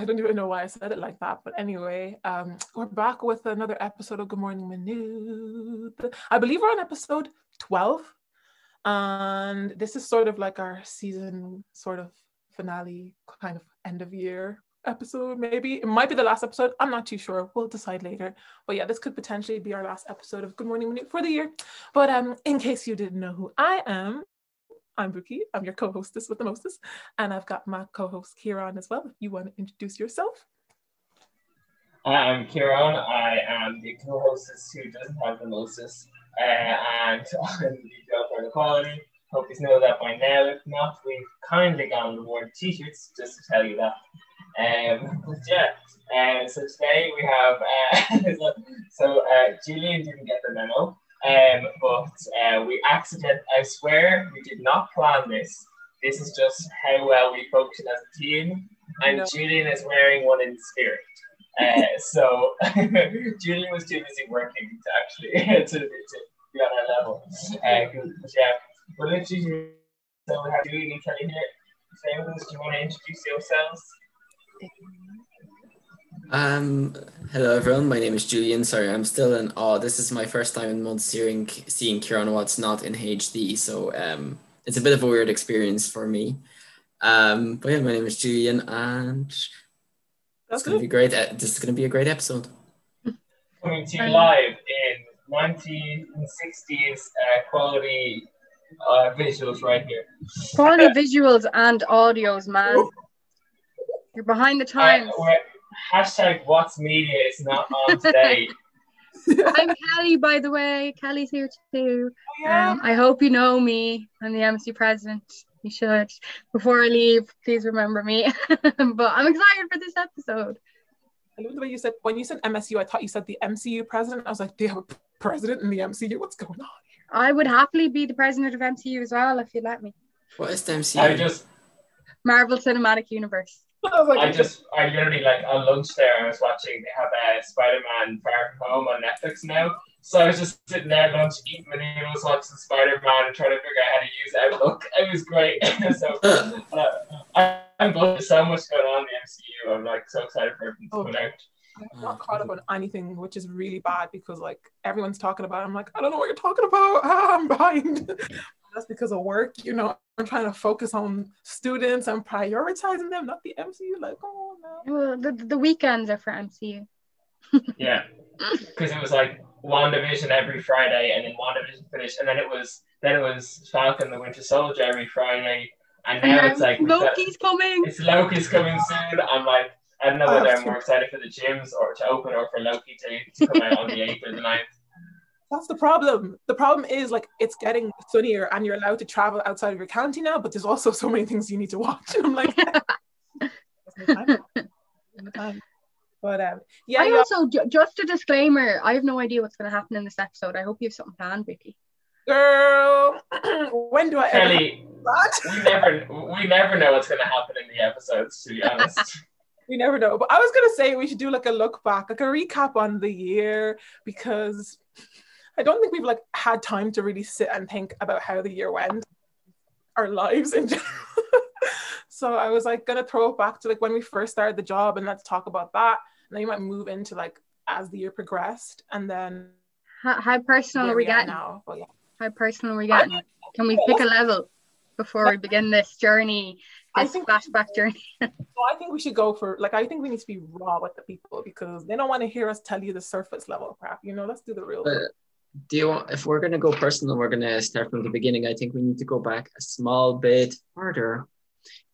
I don't even know why I said it like that, but anyway, um, we're back with another episode of Good Morning Minute. I believe we're on episode 12, and this is sort of like our season sort of finale, kind of end of year episode, maybe. It might be the last episode. I'm not too sure. We'll decide later. But yeah, this could potentially be our last episode of Good Morning Minute for the year. But um, in case you didn't know who I am, I'm Buki. I'm your co-hostess with the mostest. And I've got my co-host Kieran as well. If you want to introduce yourself. Hi, I'm Kieran. I am the co-hostess who doesn't have the mostest. Uh, and I'm the job for equality. Hope you know that by now. If not, we've kindly gone reward t-shirts just to tell you that. Um, but yeah, uh, so today we have, uh, so uh, Julian didn't get the memo. Um, but uh, we accident. I swear we did not plan this. This is just how well we function as a team. And no. Julian is wearing one in spirit. Uh, so Julian was too busy working to actually to, to be on our level. Uh, yeah, but literally, so we have Julian and Kelly here. Famous, do you want to introduce yourselves? Um, hello everyone. My name is Julian. Sorry, I'm still in awe. This is my first time in months seeing seeing Kieran Watts not in HD, so um, it's a bit of a weird experience for me. Um, but yeah, my name is Julian, and That's it's going to be great. Uh, this is going to be a great episode. Coming to you live in 1960s uh, quality uh, visuals right here. Quality visuals and audios, man. You're behind the times. Uh, hashtag what's media is not on today. I'm Kelly, by the way. Kelly's here too. Oh, yeah. um, I hope you know me. I'm the MSU president. You should. Before I leave, please remember me. but I'm excited for this episode. I love the way you said when you said MSU, I thought you said the MCU president. I was like, do you have a president in the MCU? What's going on here? I would happily be the president of MCU as well if you let me. What is the MCU? I just Marvel Cinematic Universe. I, like, I just, I literally like on lunch there, I was watching. They have uh, Spider Man Far From Home on Netflix now. So I was just sitting there at lunch, eating was watching Spider Man, and trying to figure out how to use Outlook. It was great. so uh, I, I'm glad so much going on in the MCU. I'm like so excited for everything to come out. I'm not caught up on anything, which is really bad because like everyone's talking about. It. I'm like, I don't know what you're talking about. Ah, I'm behind that's because of work. You know, I'm trying to focus on students and prioritizing them, not the MCU. Like, oh no. Well, the, the weekends are for MCU. yeah, because it was like WandaVision every Friday, and then WandaVision finished, and then it was then it was Falcon the Winter Soldier every Friday, and now and it's like Loki's got, coming. It's Loki's coming soon. I'm like, I don't know whether I'm more excited for the gyms or to open or for Loki to, to come out on the eighth or the 9th. That's the problem. The problem is like it's getting sunnier and you're allowed to travel outside of your county now, but there's also so many things you need to watch. And I'm like, But um, yeah. I also just a disclaimer. I have no idea what's going to happen in this episode. I hope you have something planned, Buki. Girl, when do I? Kelly, we never, we never know what's going to happen in the episodes. To be honest. We never know. But I was gonna say we should do like a look back, like a recap on the year, because I don't think we've like had time to really sit and think about how the year went, our lives in general. so I was like gonna throw it back to like when we first started the job and let's talk about that. And then you might move into like as the year progressed and then how, how personal are we getting now? But yeah. How personal are we getting? Can we pick a level before we begin this journey, this flashback journey? well, I think we should go for like I think we need to be raw with the people because they don't want to hear us tell you the surface level crap. You know, let's do the real. Uh, do you want, if we're going to go personal, we're going to start from the beginning. I think we need to go back a small bit further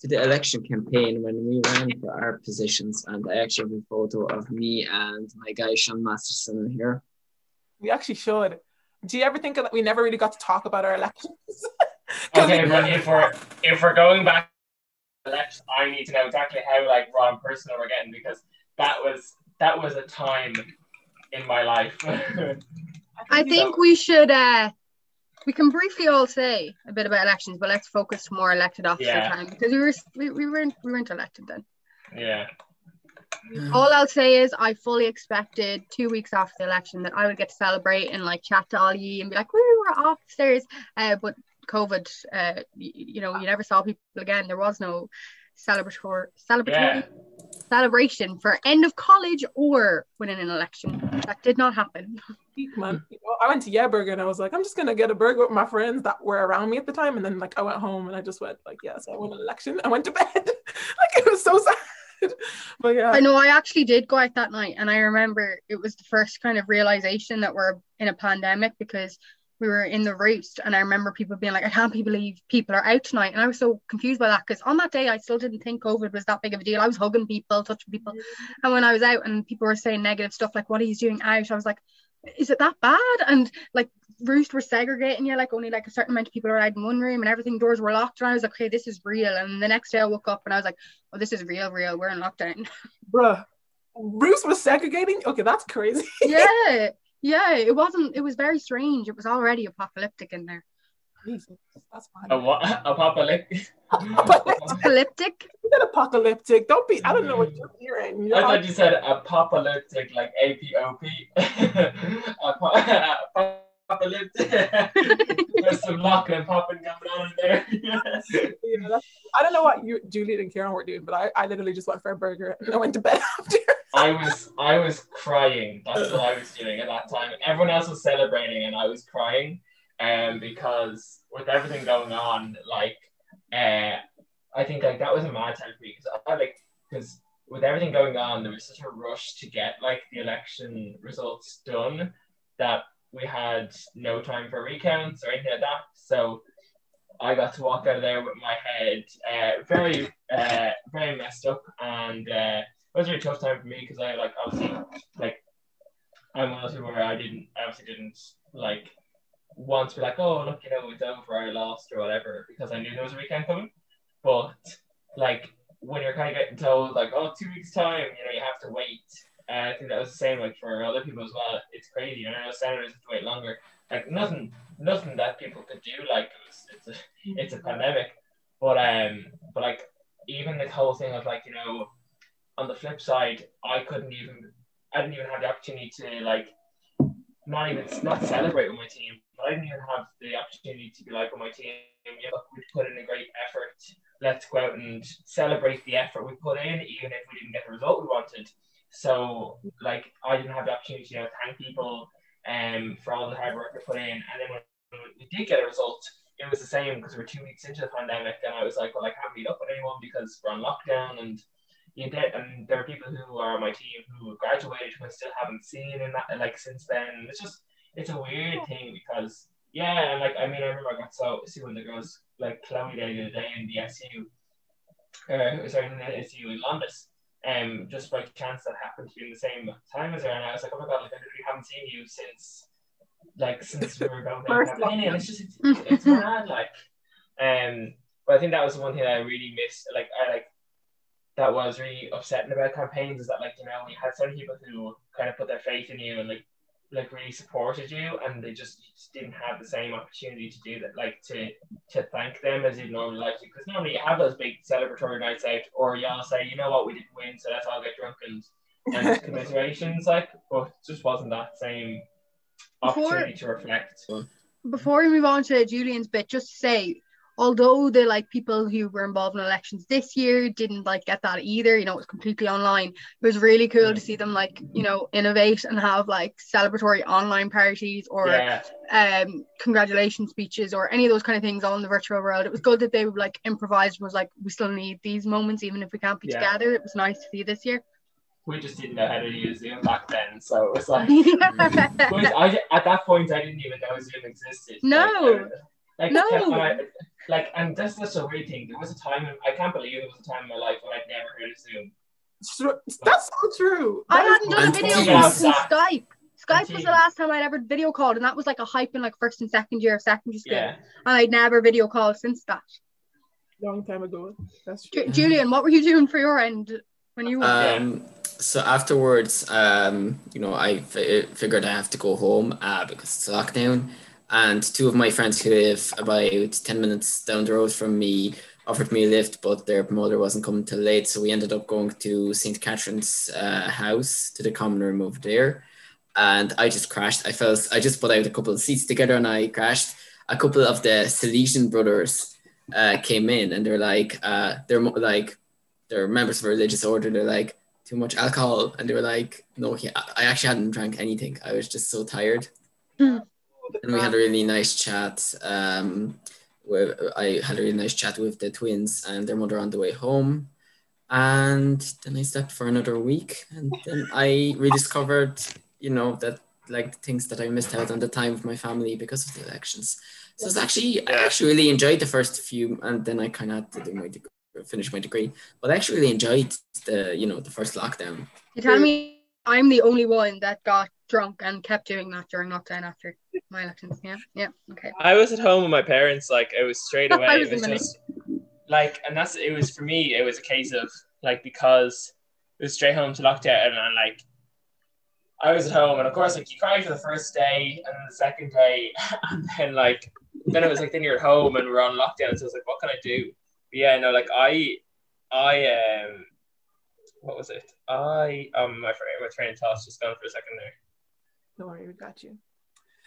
to the election campaign when we ran for our positions. And I actually have a photo of me and my guy, Sean Masterson, here. We actually should. Do you ever think that we never really got to talk about our elections? okay, but if we're if we're going back election, I need to know exactly how like raw and personal we're getting because that was that was a time in my life. I think we should uh we can briefly all say a bit about elections, but let's focus more elected officer yeah. time because we were we, we weren't we weren't elected then. Yeah. All I'll say is I fully expected two weeks after the election that I would get to celebrate and like chat to all ye and be like, we were officers. Uh, but COVID, uh, you, you know, you never saw people again. There was no celebratory celebratory yeah. celebration for end of college or winning an election. That did not happen. Man, I went to Yeah Burger and I was like, I'm just gonna get a burger with my friends that were around me at the time, and then like I went home and I just went like, yes, I won an election. I went to bed. like it was so sad. but yeah. I know I actually did go out that night and I remember it was the first kind of realization that we're in a pandemic because we were in the roost and I remember people being like, I can't believe people are out tonight. And I was so confused by that because on that day I still didn't think COVID was that big of a deal. I was hugging people, touching people. Mm-hmm. And when I was out and people were saying negative stuff like, what are you doing out? I was like, is it that bad? And like Roost were segregating you, like only like a certain amount of people are out in one room and everything doors were locked. And I was like, okay, this is real. And the next day I woke up and I was like, oh, this is real, real. We're in lockdown. Bruh. Roost was segregating? Okay, that's crazy. yeah. Yeah. It wasn't, it was very strange. It was already apocalyptic in there. Jesus, that's fine. A what? Apocalyptic. Apocalyptic. apocalyptic. Don't be. I don't know what you're hearing. You're I thought you said apocalyptic, like A P O P. Apocalyptic. There's some locking and popping going on in there. yeah, I don't know what you, Juliet and Karen were doing, but I, I literally just went for a burger and I went to bed after. I was I was crying. That's what I was doing at that time. Everyone else was celebrating and I was crying um, because with everything going on, like, uh, I think like that was a mad time for me because I like because with everything going on, there was such a rush to get like the election results done that we had no time for recounts or anything like that. So I got to walk out of there with my head uh, very, uh, very messed up, and uh, it was a really tough time for me because I like obviously like I'm one of those people where I didn't obviously didn't like want to be like, oh, look, you know, it's over, I lost or whatever, because I knew there was a weekend coming. But like when you're kind of getting told like, oh, two weeks time, you know, you have to wait. And I think that was the same like for other people as well. It's crazy. You know, senators have to wait longer. Like nothing, nothing that people could do. Like it was, it's a, it's a pandemic. But um, but like even the whole thing of like you know, on the flip side, I couldn't even, I didn't even have the opportunity to like, not even not celebrate with my team but I didn't even have the opportunity to be like on my team, you know, we put in a great effort. Let's go out and celebrate the effort we put in, even if we didn't get the result we wanted. So, like, I didn't have the opportunity to you know, thank people um, for all the hard work they put in. And then when we did get a result, it was the same because we're two weeks into the pandemic, and I was like, well, I can't meet up with anyone because we're on lockdown, and you did, and there are people who are on my team who graduated who I still haven't seen in that like since then. It's just it's a weird thing because yeah, and like I mean I remember I got so see of the girls like Chloe the other day in the SU, uh, sorry in the SU in London. Um, just by chance that happened to be in the same time as her, and I was like, oh my god, like I literally haven't seen you since, like since we were going to campaigning, and it's just it's, it's mad, like, um, but I think that was the one thing I really missed, like I like that was really upsetting about campaigns is that like you know we had so many people who kind of put their faith in you and like like really supported you and they just, just didn't have the same opportunity to do that like to to thank them as you'd normally like to. Because normally you have those big celebratory nights out or y'all say you know what? We didn't win so let's all get drunk and and commiserations like but just wasn't that same opportunity before, to reflect. Before we move on to Julian's bit just to say although the like people who were involved in elections this year didn't like get that either you know it was completely online it was really cool to see them like you know innovate and have like celebratory online parties or yeah. um congratulations speeches or any of those kind of things all in the virtual world it was good that they would like improvise was like we still need these moments even if we can't be yeah. together it was nice to see this year we just didn't know how to use Zoom back then, so it was like I, at that point I didn't even know Zoom existed. No, like, like, no. I, like, and that's just a weird thing. There was a time, I can't believe there was a time in my life when I'd never heard of Zoom. That's so true. I hadn't done a video call since Skype. Skype was the last time I'd ever video called, and that was like a hype in like first and second year of secondary school. Yeah. And I'd never video called since that. Long time ago. That's true. J- Julian, what were you doing for your end when you were? Um, so afterwards, um, you know, I f- figured I have to go home uh, because it's lockdown. And two of my friends who live about 10 minutes down the road from me offered me a lift, but their mother wasn't coming till late. So we ended up going to St. Catherine's uh, house to the common room over there. And I just crashed. I felt, I just put out a couple of seats together and I crashed. A couple of the Salesian brothers uh, came in and they're like, uh, they're like, they're members of a religious order. They're like too much alcohol, and they were like, no, I actually hadn't drank anything. I was just so tired. And we had a really nice chat. Um, I had a really nice chat with the twins and their mother on the way home. And then I slept for another week, and then I rediscovered, you know, that like things that I missed out on the time with my family because of the elections. So it's actually I actually really enjoyed the first few, and then I kind of had to do my degree, finish my degree. But I actually really enjoyed the you know the first lockdown. You tell me I'm the only one that got drunk and kept doing that during lockdown after my elections. Yeah, yeah, okay. I was at home with my parents. Like it was straight away. Was it was just like, and that's it was for me. It was a case of like because it was straight home to lockdown, and, and like I was at home, and of course, like you cry for the first day, and then the second day, and then like then it was like then you're at home and we're on lockdown. So I was like, what can I do? But yeah, no, like I, I um, what was it? I um, my friend, my train of thoughts just gone for a second there. Don't worry, we got you.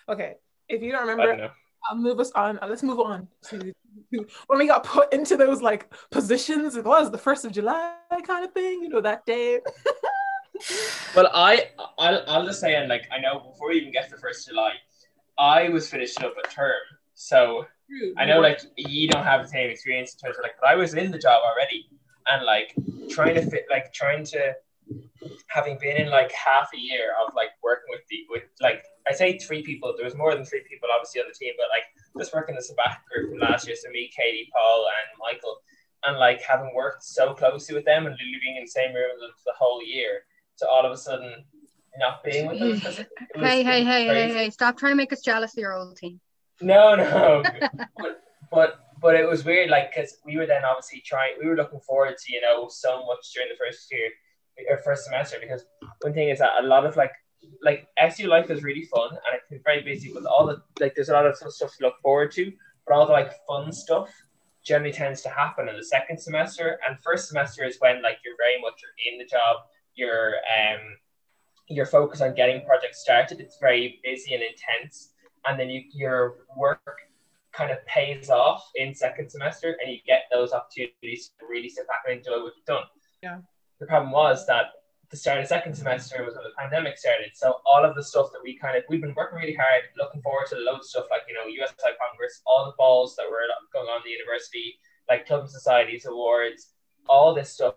Okay, if you don't remember, don't. I'll move us on. Uh, Let's move on to, to when we got put into those like positions. It was the first of July kind of thing, you know, that day. Well, I I'll, I'll just say, and like I know before we even get to the first of July, I was finishing up a term, so I know like you don't have the same experience in terms of like, but I was in the job already, and like trying to fit, like trying to having been in like half a year of like working with the with like I say three people. There was more than three people obviously on the team, but like just working the sabbatical group from last year, so me, Katie, Paul, and Michael, and like having worked so closely with them and literally being in the same room the, the whole year, to all of a sudden not being with them. 'cause it- it was- Hey, hey, hey, hey, hey! Stop trying to make us jealous of your old team. No, no, but but but it was weird, like because we were then obviously trying, we were looking forward to you know so much during the first year or first semester because one thing is that a lot of like like SU life is really fun and it's very busy, with all the like there's a lot of stuff to look forward to, but all the like fun stuff generally tends to happen in the second semester and first semester is when like you're very much in the job, you're um you're focused on getting projects started. It's very busy and intense and then you, your work kind of pays off in second semester and you get those opportunities to really sit back and enjoy what you've done. Yeah. The problem was that the start of second semester was when the pandemic started. So all of the stuff that we kind of we've been working really hard, looking forward to loads of stuff like you know USI Congress, all the balls that were going on in the university, like club and societies awards, all this stuff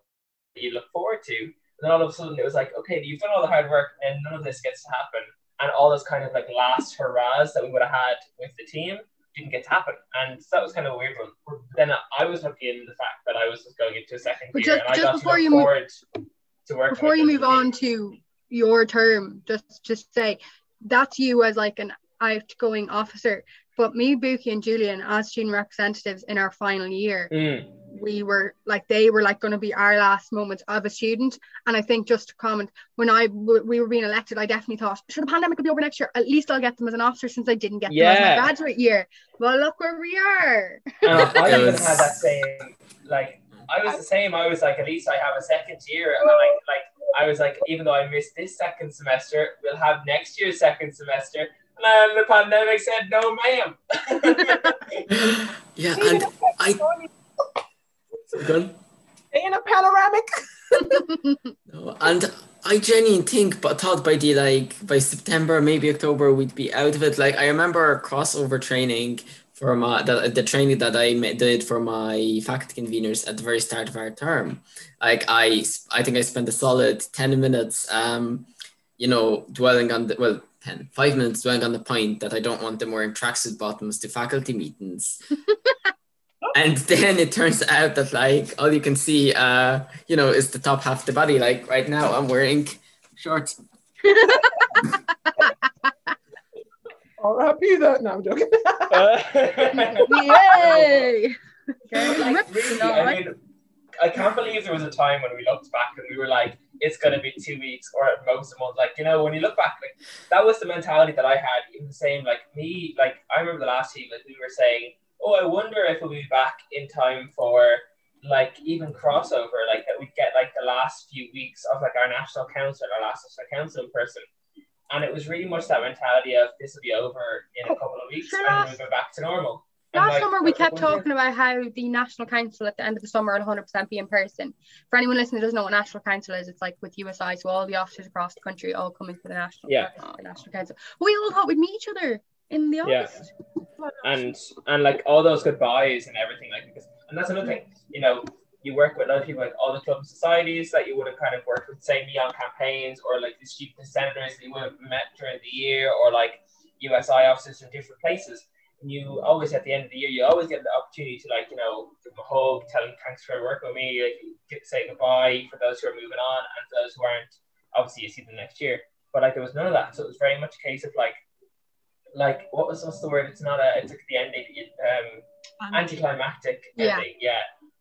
that you look forward to. And then all of a sudden it was like, okay, you've done all the hard work and none of this gets to happen and all those kind of like last hurrahs that we would have had with the team didn't get to happen, and so that was kind of a weird one. Then I was lucky in the fact that I was just going into a second But year, just- and I just got before to you look move- forward to work. Before you move on to your term, just just say that's you as like an outgoing officer. But me, Buki, and Julian, as student representatives in our final year, Mm. We were like they were like going to be our last moments of a student. And I think just to comment, when I w- we were being elected, I definitely thought, should the pandemic will be over next year? At least I'll get them as an officer since I didn't get them as my graduate year. Well, look where we are. And I even was- had that same like I was the same. I was like, at least I have a second year, and like like I was like, even though I missed this second semester, we'll have next year's second semester. And the pandemic said, no, ma'am. yeah, and I good. in a panoramic. No, and I genuinely think, but thought by the like by September, maybe October, we'd be out of it. Like I remember crossover training for my the, the training that I did for my faculty conveners at the very start of our term. Like I, I think I spent a solid ten minutes, um, you know, dwelling on the well. 10, five minutes dwelling on the point that I don't want them wearing tracksuit bottoms to faculty meetings. and then it turns out that like all you can see uh you know is the top half of the body like right now i'm wearing shorts R.I.P. that. No, I'm joking. Yay! like, Ripped really, I right? mean, I can't believe there was a time when we looked back and we were like, it's gonna be two weeks or at most a month. Like, you know, when you look back, like that was the mentality that I had. Even the same, like me, like I remember the last team, like we were saying, oh, I wonder if we'll be back in time for like even crossover, like that we'd get like the last few weeks of like our national council, our last national council in person. And it was really much that mentality of this will be over in a oh, couple of weeks Shut and we'll go back to normal. Last like, summer, we kept talking about how the National Council at the end of the summer will 100% be in person. For anyone listening who doesn't know what National Council is, it's like with USI, so all the officers across the country all coming to the National, Yeah. the National Council. But we all thought we'd meet each other in the Yeah. and and like all those goodbyes and everything like because and that's another thing you know you work with other people like all the club and societies that you would have kind of worked with say me on campaigns or like the student senators that you would have met during the year or like USI officers in different places. And you always at the end of the year you always get the opportunity to like you know give them a hug tell them thanks for working with me like get, say goodbye for those who are moving on and those who aren't. Obviously you see them next year. But like there was none of that. So it was very much a case of like like what was what's the word? It's not a it's like the ending um anticlimactic Yeah. ending, yeah.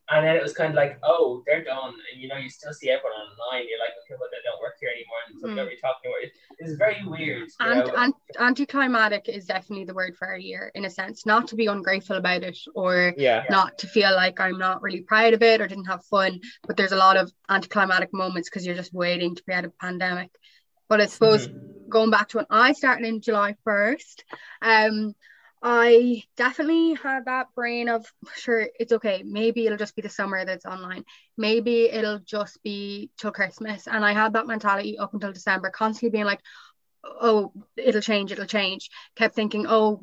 And then it was kind of like, oh, they're done, and you know, you still see everyone online. You're like, okay, well, they don't work here anymore, and so Mm. whatever you're talking about, it, it's very weird. And, know? and anticlimactic is definitely the word for our year, in a sense. Not to be ungrateful about it or yeah, not to feel like I'm not really proud of it or didn't have fun, but there's a lot of anticlimactic moments because you're just waiting to be out of pandemic. But I suppose Mhm. Going back to when I started in July 1st, um, I definitely had that brain of sure it's okay. Maybe it'll just be the summer that's online. Maybe it'll just be till Christmas. And I had that mentality up until December, constantly being like, oh, it'll change, it'll change. Kept thinking, oh,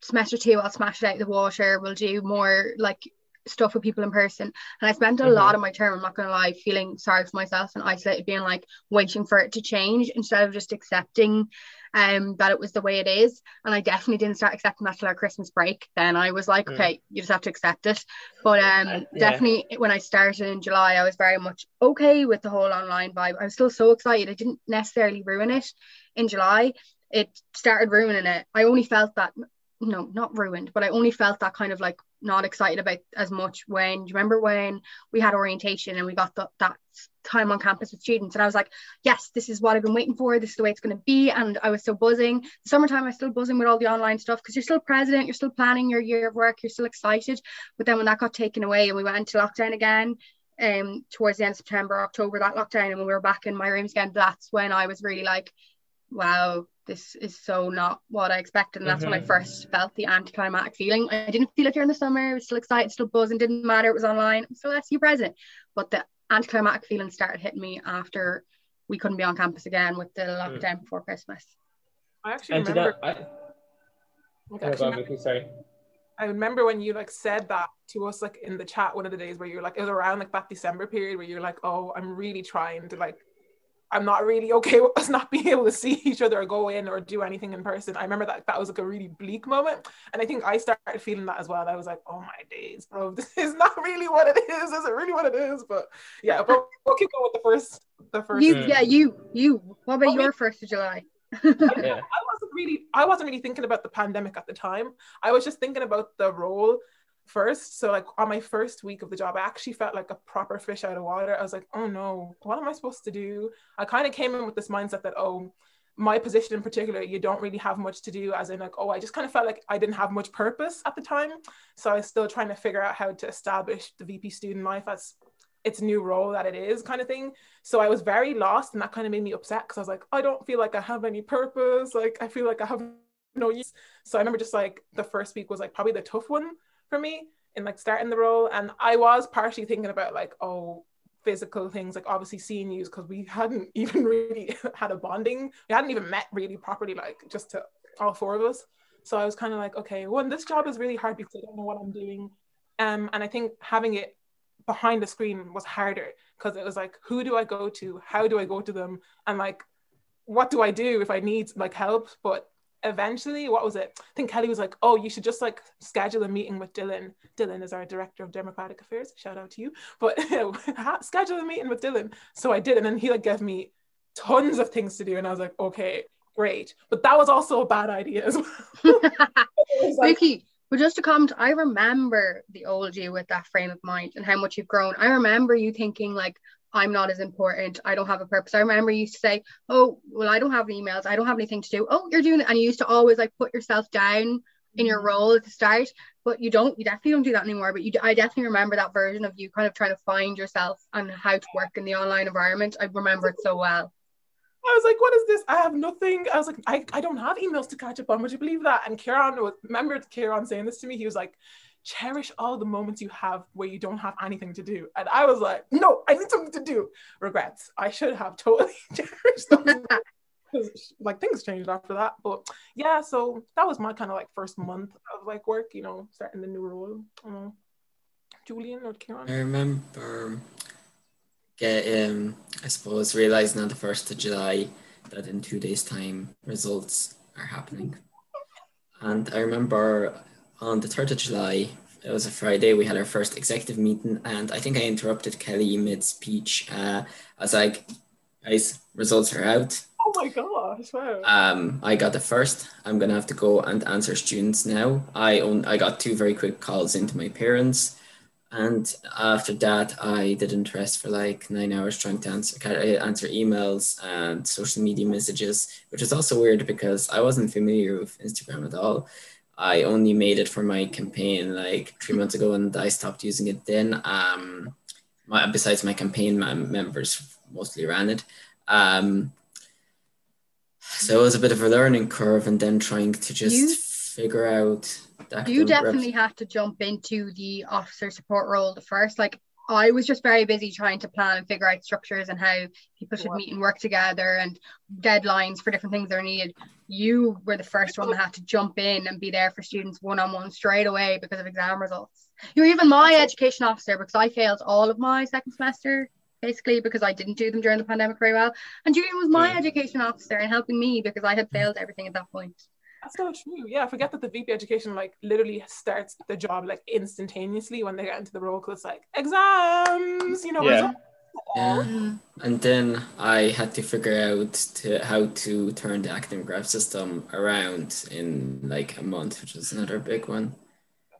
semester two, I'll smash it out of the water. We'll do more like stuff with people in person. And I spent a Mhm. lot of my term, I'm not gonna lie, feeling sorry for myself and isolated, being like waiting for it to change instead of just accepting um that it was the way it is. And I definitely didn't start accepting that till our Christmas break. Then I was like, Mm. okay, you just have to accept it. But um Uh, yeah. definitely when I started in July, I was very much okay with the whole online vibe. I was still so excited. I didn't necessarily ruin it in July. It started ruining it. I only felt that no, not ruined, but I only felt that kind of like not excited about as much when do you remember when we had orientation and we got the, that time on campus with students and I was like, yes, this is what I've been waiting for. This is the way it's going to be. And I was so buzzing. Summertime, I was still buzzing with all the online stuff because you're still president, you're still planning your year of work, you're still excited. But then when that got taken away and we went into lockdown again, um, towards the end of September, October, that lockdown, and when we were back in my rooms again, that's when I was really like, wow, this is so not what I expected. And that's when I Mhm. first felt the anticlimactic feeling. I didn't feel it during the summer. I was still excited, still buzzing, didn't matter. It was online. I'm still SU president. But the anticlimactic feeling started hitting me after we couldn't be on campus again with the lockdown before Christmas. I actually and remember. that, I, like, actually remember- sorry. I remember when you like said that to us like in the chat one of the days where you're like it was around like that December period where you're like, oh, I'm really trying to like I'm not really okay with us not being able to see each other or go in or do anything in person. I remember that that was like a really bleak moment. And I think I started feeling that as well. I was like, oh my days, bro, this is not really what it is. Is it really what it is? But yeah, but we'll keep going with the first the first You, yeah, you, you. What about Oh, me- your first of July? Yeah. I wasn't really I wasn't really thinking about the pandemic at the time. I was just thinking about the role first. So like on my first week of the job, I actually felt like a proper fish out of water. I was like, oh no, what am I supposed to do? I kind of came in with this mindset that oh my position in particular, you don't really have much to do, as in like, oh, I just kind of felt like I didn't have much purpose at the time. So I was still trying to figure out how to establish the VP student life as its new role that it is, kind of thing. So I was very lost, and that kind of made me upset because I was like, I don't feel like I have any purpose. Like I feel like I have no use. So I remember just like the first week was like probably the tough one for me in like starting the role, and I was partially thinking about like, oh, physical things, like obviously seeing you because we hadn't even really had a bonding. We hadn't even met really properly, like just to all four of us. So I was kind of like, okay, well, this job is really hard because I don't know what I'm doing. Um, and I think having it behind the screen was harder because it was like, who do I go to? How do I go to them? And like, what do I do if I need like help? But eventually, what was it? I think Kelly was like, oh, you should just like schedule a meeting with Dylan. Dylan is our director of democratic affairs. Shout out to you. But schedule a meeting with Dylan. So I did. And then he like gave me tons of things to do. And I was like, okay, great. But that was also a bad idea as well. Like, Buki, but just to comment, I remember the old you with that frame of mind and how much you've grown. I remember you thinking like, I'm not as important. I don't have a purpose. I remember you used to say, "Oh, well, I don't have any emails. I don't have anything to do." Oh, you're doing it, and you used to always like put yourself down in your mm-hmm. role at the start. But you don't. You definitely don't do that anymore. But you, I definitely remember that version of you kind of trying to find yourself and how to work in the online environment. I remember it so well. I was like, what is this? I have nothing. I was like, I, I don't have emails to catch up on. Would you believe that? And Kieran was, remember Kieran saying this to me? He was like, cherish all the moments you have where you don't have anything to do. And I was like, no, I need something to do. Regrets. I should have totally cherished those. Like things changed after that. But yeah, so that was my kind of like first month of like work, you know, starting the new role. Uh, Julian or Kieran? I remember get um I suppose realizing on the first of July that in two days time results are happening. And I remember on the 3rd of July, it was a Friday, we had our first executive meeting, and I think I interrupted Kelly mid speech. Uh, I was like, guys, results are out. Oh my gosh, wow. Um, I got the first. I'm gonna have to go and answer students now. I own, I got two very quick calls into my parents. And after that, I didn't rest for like nine hours trying to answer answer emails and social media messages, which is also weird because I wasn't familiar with Instagram at all. I only made it for my campaign like three months ago, and I stopped using it then. Um, my, besides my campaign, my members mostly ran it. Um, so it was a bit of a learning curve, and then trying to just you, figure out. That. You definitely reps. have to jump into the officer support role the first. Like I was just very busy trying to plan and figure out structures and how people should meet and work together and deadlines for different things that are needed. You were the first one that had to jump in and be there for students one on one straight away because of exam results. You're even my education officer because I failed all of my second semester basically because I didn't do them during the pandemic very well. And Julian was my yeah. education officer and helping me because I had failed everything at that point. That's so true. Yeah, I forget that the VP education like literally starts the job like instantaneously when they get into the role because it's like exams, you know. Yeah. Yeah. And then I had to figure out to how to turn the academic graph system around in like a month, which was another big one.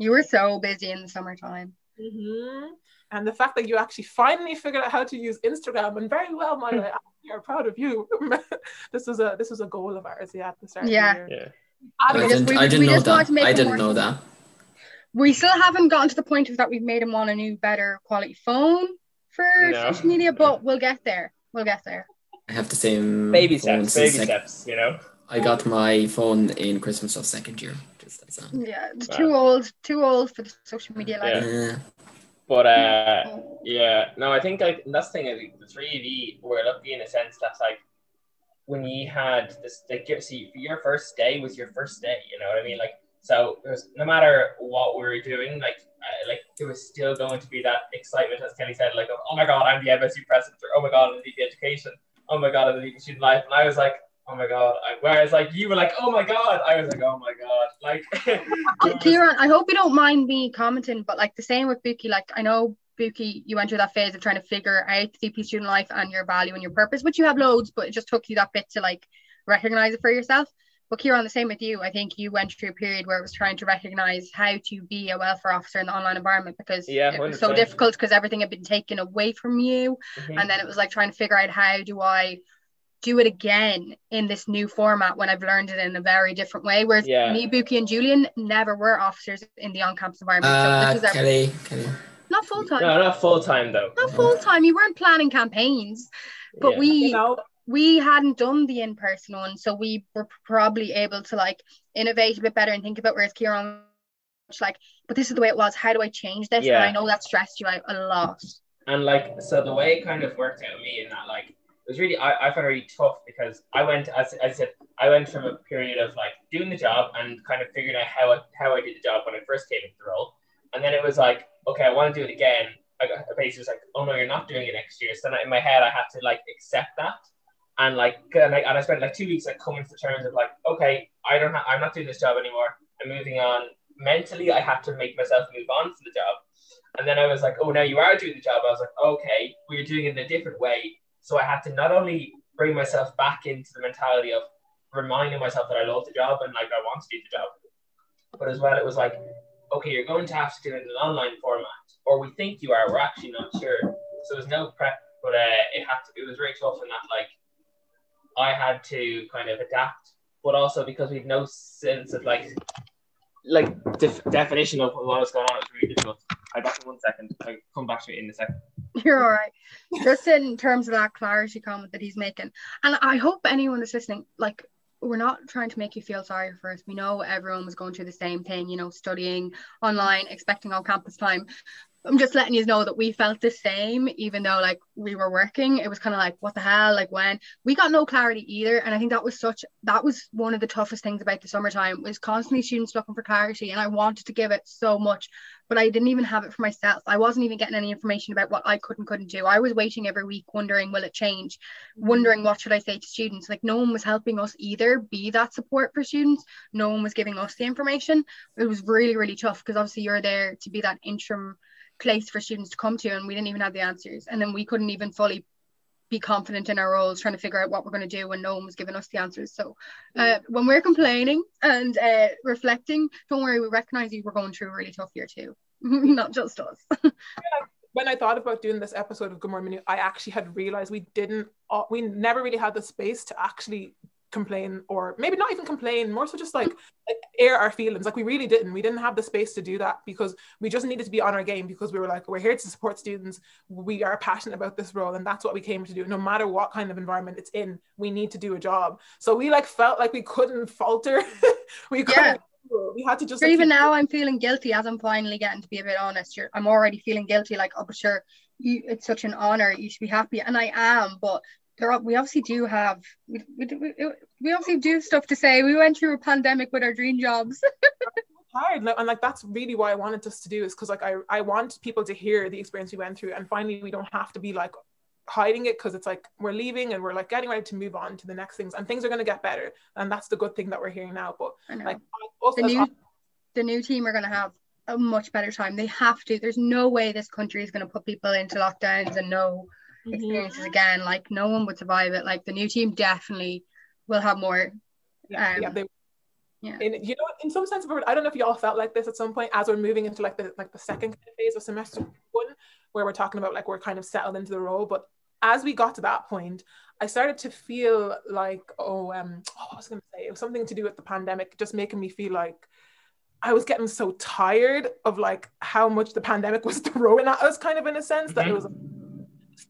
You were so busy in the summertime. Mm-hmm. And the fact that you actually finally figured out how to use Instagram and very well, my way, we are proud of you. this was a this was a goal of ours, yeah, at the start. Yeah. The yeah. I didn't, we, I didn't know that. I didn't know that. We still haven't gotten to the point of that we've made him want a new, better quality phone for no. social media, but we'll get there. We'll get there. I have the same baby steps. Baby sec- steps. You know. I got my phone in Christmas of second year. Just as a... Yeah, it's wow. too old. Too old for the social media life. Yeah. But uh, yeah, no, I think like that's the thing. I think the three of you were lucky in a sense that's like when you had this, like, see, your first day was your first day. You know what I mean? Like, so was no matter what we were doing, like, uh, like there was still going to be that excitement, as Kelly said, like, oh my god, I'm the MSU president, or oh my god, I'm the education, oh my god, I'm the student life, and I was like, oh my god. I, whereas like you were like, oh my god, I was like, oh my god, like. Kieran, I hope you don't mind me commenting, but like the same with Buki, like I know Buki, you went through that phase of trying to figure out VP student life and your value and your purpose, which you have loads, but it just took you that bit to like recognize it for yourself. But Kieran, the same with you. I think you went through a period where it was trying to recognize how to be a welfare officer in the online environment because yeah, it was so difficult because everything had been taken away from you. Mm-hmm. And then it was like trying to figure out how do I do it again in this new format when I've learned it in a very different way. Whereas yeah. me, Buki, and Julian never were officers in the on-campus environment. Uh, so Kelly, Kelly. Not full time. No, not full time though. Not full time. You weren't planning campaigns, but yeah. we you know, we hadn't done the in person one, so we were probably able to like innovate a bit better and think about. Whereas Kieran, like, but this is the way it was. How do I change this? Yeah. And I know that stressed you out a lot. And like, so the way it kind of worked out with me in that, like, it was really I, I found it really tough because I went as, as I said I went from a period of like doing the job and kind of figuring out how I, how I did the job when I first came into the role, and then it was like okay, I want to do it again. I got basically was like, oh no, you're not doing it next year. So in my head, I had to like accept that. And like, and I, and I spent like two weeks like coming to terms of like, okay, I don't, ha- I'm not doing this job anymore. I'm moving on. Mentally, I had to make myself move on to the job. And then I was like, oh, now you are doing the job. I was like, okay, we're doing it in a different way. So I had to not only bring myself back into the mentality of reminding myself that I love the job and like I want to do the job, but as well, it was like, okay, you're going to have to do it in an online format, or we think you are, we're actually not sure. So there's no prep, but uh, it had to, it was very tough in that like I had to kind of adapt, but also because we've no sense of like like def- definition of what was going on, it was really difficult. I back in one second. I come back to it in a second. You're all right. Just in terms of that clarity comment that he's making, and I hope anyone that's listening, like, we're not trying to make you feel sorry for us. We know everyone was going through the same thing, you know, studying online, expecting on campus time. I'm just letting you know that we felt the same, even though like we were working. It was kind of like, what the hell? Like when we got no clarity either. And I think that was such that was one of the toughest things about the summertime was constantly students looking for clarity. And I wanted to give it so much, but I didn't even have it for myself. I wasn't even getting any information about what I could and couldn't do. I was waiting every week, wondering, will it change? Mm-hmm. Wondering what should I say to students? Like no one was helping us either be that support for students. No one was giving us the information. It was really, really tough because obviously you're there to be that interim place for students to come to and we didn't even have the answers. And then we couldn't even fully be confident in our roles trying to figure out what we're going to do when no one was giving us the answers. So uh, when we're complaining and uh, reflecting don't worry we recognize you we're going through a really tough year too. Not just us. When I thought about doing this episode of Good Morning I actually had realized we didn't, uh, we never really had the space to actually complain or maybe not even complain more so just like air our feelings like we really didn't we didn't have the space to do that because we just needed to be on our game because we were like we're here to support students we are passionate about this role and that's what we came to do no matter what kind of environment it's in we need to do a job so we like felt like we couldn't falter we couldn't yeah. We had to just like, even now I'm feeling guilty as I'm finally getting to be a bit honest. You're, I'm already feeling guilty, like, oh, but sure, you, it's such an honor. You should be happy, and I am. But there we obviously do have we, we, we obviously do stuff to say. We went through a pandemic with our dream jobs. Hard and like that's really why i wanted us to do is because like I, I want people to hear the experience we went through and finally we don't have to be like hiding it because it's like we're leaving and we're like getting ready to move on to the next things and things are going to get better and that's the good thing that we're hearing now but like the new the new team are going to have a much better time. They have to there's no way this country is going to put people into lockdowns and no Mm-hmm. experiences mm-hmm. again. Like no one would survive it. Like the new team definitely will have more. Yeah, um, yeah, they, yeah. In, you know, in some sense, I don't know if you all felt like this at some point as we're moving into like the like the second phase of semester one, where we're talking about like we're kind of settled into the role. But as we got to that point, I started to feel like, oh, um, oh, I was gonna say it was something to do with the pandemic, just making me feel like I was getting so tired of like how much the pandemic was throwing at us, kind of in a sense that mm-hmm. it was that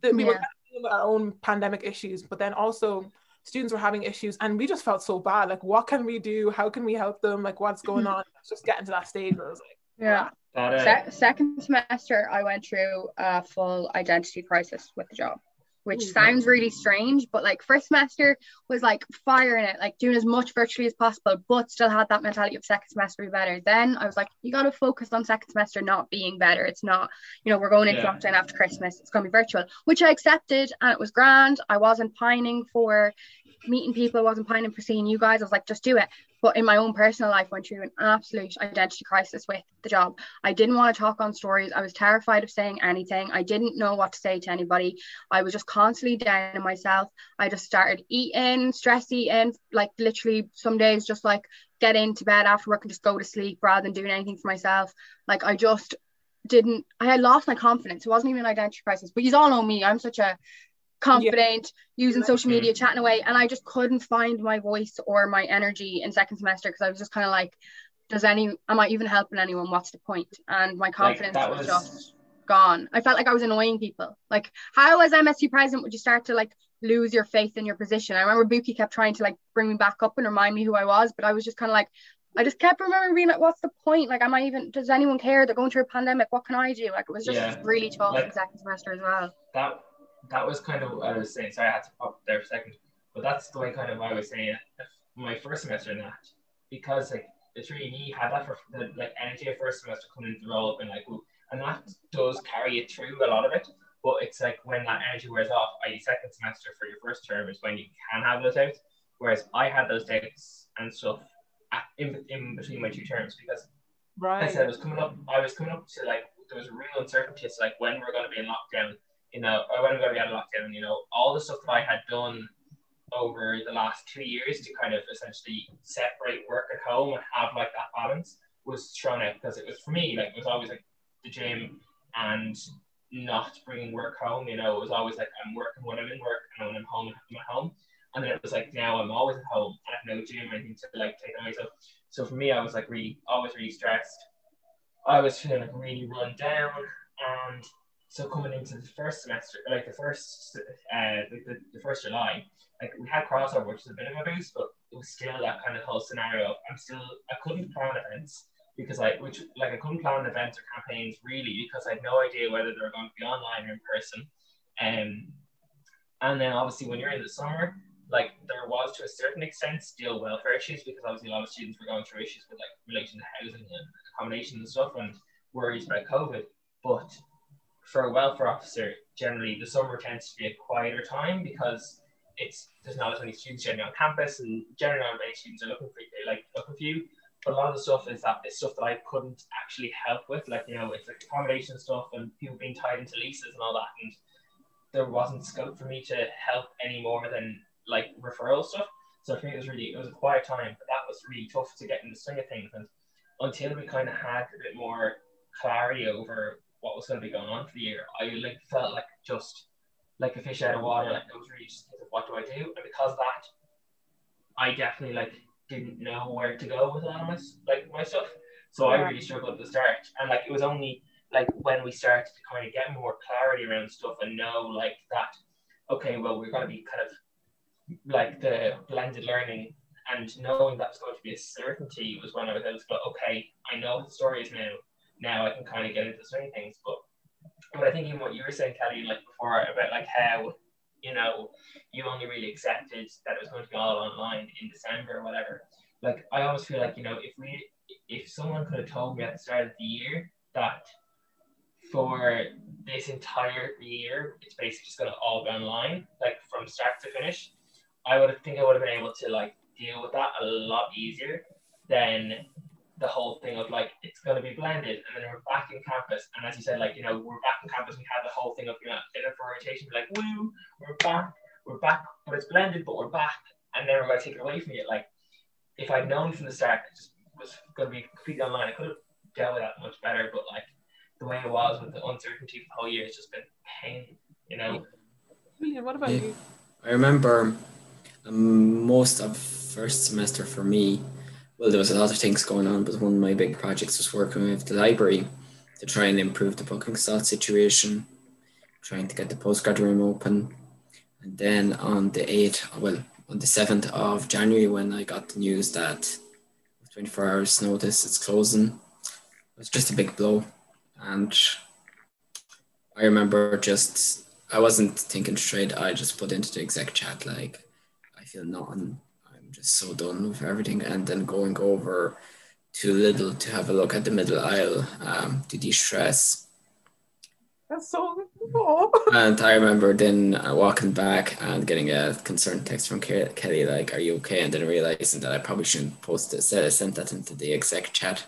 we yeah. were having our own pandemic issues, but then also students were having issues and we just felt so bad. Like, what can we do? How can we help them? Like, what's going mm-hmm. on? Just getting to that stage where I was like, yeah. Se- second semester, I went through a full identity crisis with the job which mm-hmm. sounds really strange, but like first semester was like firing it, like doing as much virtually as possible, but still had that mentality of second semester be better. Then I was like, you got to focus on second semester not being better. It's not, you know, we're going into yeah. lockdown after Christmas. It's going to be virtual, which I accepted and it was grand. I wasn't pining for meeting people, I wasn't pining for seeing you guys. I was like, just do it. But in my own personal life, went through an absolute identity crisis with the job. I didn't want to talk on stories. I was terrified of saying anything. I didn't know what to say to anybody. I was just constantly down on myself. I just started eating, stress eating, like literally some days just like get into bed after work and just go to sleep rather than doing anything for myself. Like I just didn't I had lost my confidence. It wasn't even an identity crisis, but you all know me. I'm such a confident yeah. using social media chatting away and i just couldn't find my voice or my energy in second semester because i was just kind of like does any am i even helping anyone what's the point and my confidence like was, was just gone i felt like i was annoying people like how as msu president would you start to like lose your faith in your position i remember buki kept trying to like bring me back up and remind me who i was but i was just kind of like I just kept remembering being like, what's the point? Like, am I even, does anyone care? They're going through a pandemic. What can I do? Like, it was just yeah. really tough like, in second semester as well. That that was kind of what I was saying. Sorry, I had to pop there for a second. But that's the way kind of I was saying it. My first semester in that, because like the me had that for the like energy of first semester coming into the role and like, and that does carry it through a lot of it. But it's like when that energy wears off, i.e., second semester for your first term is when you can have those doubts. Whereas I had those doubts and stuff at, in, in between my two terms because right. I said I was coming up, I was coming up to like there was a real uncertainty as like when we're going to be in lockdown you know, I'm going to be out of lockdown, you know, all the stuff that I had done over the last two years to kind of essentially separate work at home and have like that balance was thrown out because it was for me like it was always like the gym and not bringing work home. You know, it was always like I'm working when I'm in work and when I'm home, I'm at home. And then it was like now I'm always at home. And I have no gym or anything to like take away. So, so for me, I was like really always really stressed. I was feeling like really run down, and so coming into the first semester, like the first, uh, the, the, the first July, like we had crossover, which is a bit of a boost, but it was still that kind of whole scenario. I'm still, I couldn't plan events because I, which like I couldn't plan events or campaigns really because I had no idea whether they were going to be online or in person. Um, and then obviously when you're in the summer, like there was to a certain extent still welfare issues because obviously a lot of students were going through issues with like relation to housing and accommodation and stuff and worries about COVID. But for a welfare officer, generally the summer tends to be a quieter time because it's there's not as many students generally on campus and generally not many students are looking for you, like looking for you. But a lot of the stuff is that it's stuff that I couldn't actually help with, like you know, it's like accommodation stuff and people being tied into leases and all that. And there wasn't scope for me to help any more than like referral stuff. So for me, it was really it was a quiet time, but that was really tough to get in the swing of things. And until we kind of had a bit more clarity over what was going to be going on for the year, I like felt like just like a fish out of water. Like it was really just what do I do? And because of that, I definitely like didn't know where to go with a lot of my like my stuff. So I really struggled at the start, and like it was only like when we started to kind of get more clarity around stuff and know like that. Okay, well we're going to be kind of like the blended learning and knowing that's going to be a certainty was when I was able to go, okay, I know the story is now. Now I can kind of get into of things. But but I think even what you were saying, Kelly, like before about like how you know you only really accepted that it was going to be all online in December or whatever. Like I always feel like you know if we if someone could have told me at the start of the year that for this entire year it's basically just going to all be online, like from start to finish, I would think I would have been able to like deal with that a lot easier than the whole thing of like it's going to be blended and then we're back in campus and as you said like you know we're back in campus we had the whole thing of you know dinner for orientation like woo we're back we're back but it's blended but we're back and then we're going to take it away from you. Like if I'd known from the start it just was going to be completely online I could have dealt with that much better but like the way it was with the uncertainty for the whole year it's just been pain you know? Julian what about yeah. you? I remember um, most of first semester for me, well, there was a lot of things going on, but one of my big projects was working with the library to try and improve the booking slot situation, trying to get the postgrad room open. And then on the 8th, well, on the 7th of January, when I got the news that 24 hours notice it's closing, it was just a big blow. And I remember just, I wasn't thinking straight. I just put into the exec chat, like, I feel nothing. I'm just so done with everything. And then going over to Lidl to have a look at the middle aisle um, to de-stress. That's so cool. and I remember then uh, walking back and getting a concerned text from Kelly, like, "Are you okay?" And then realizing that I probably shouldn't post it, so I sent that into the exec chat.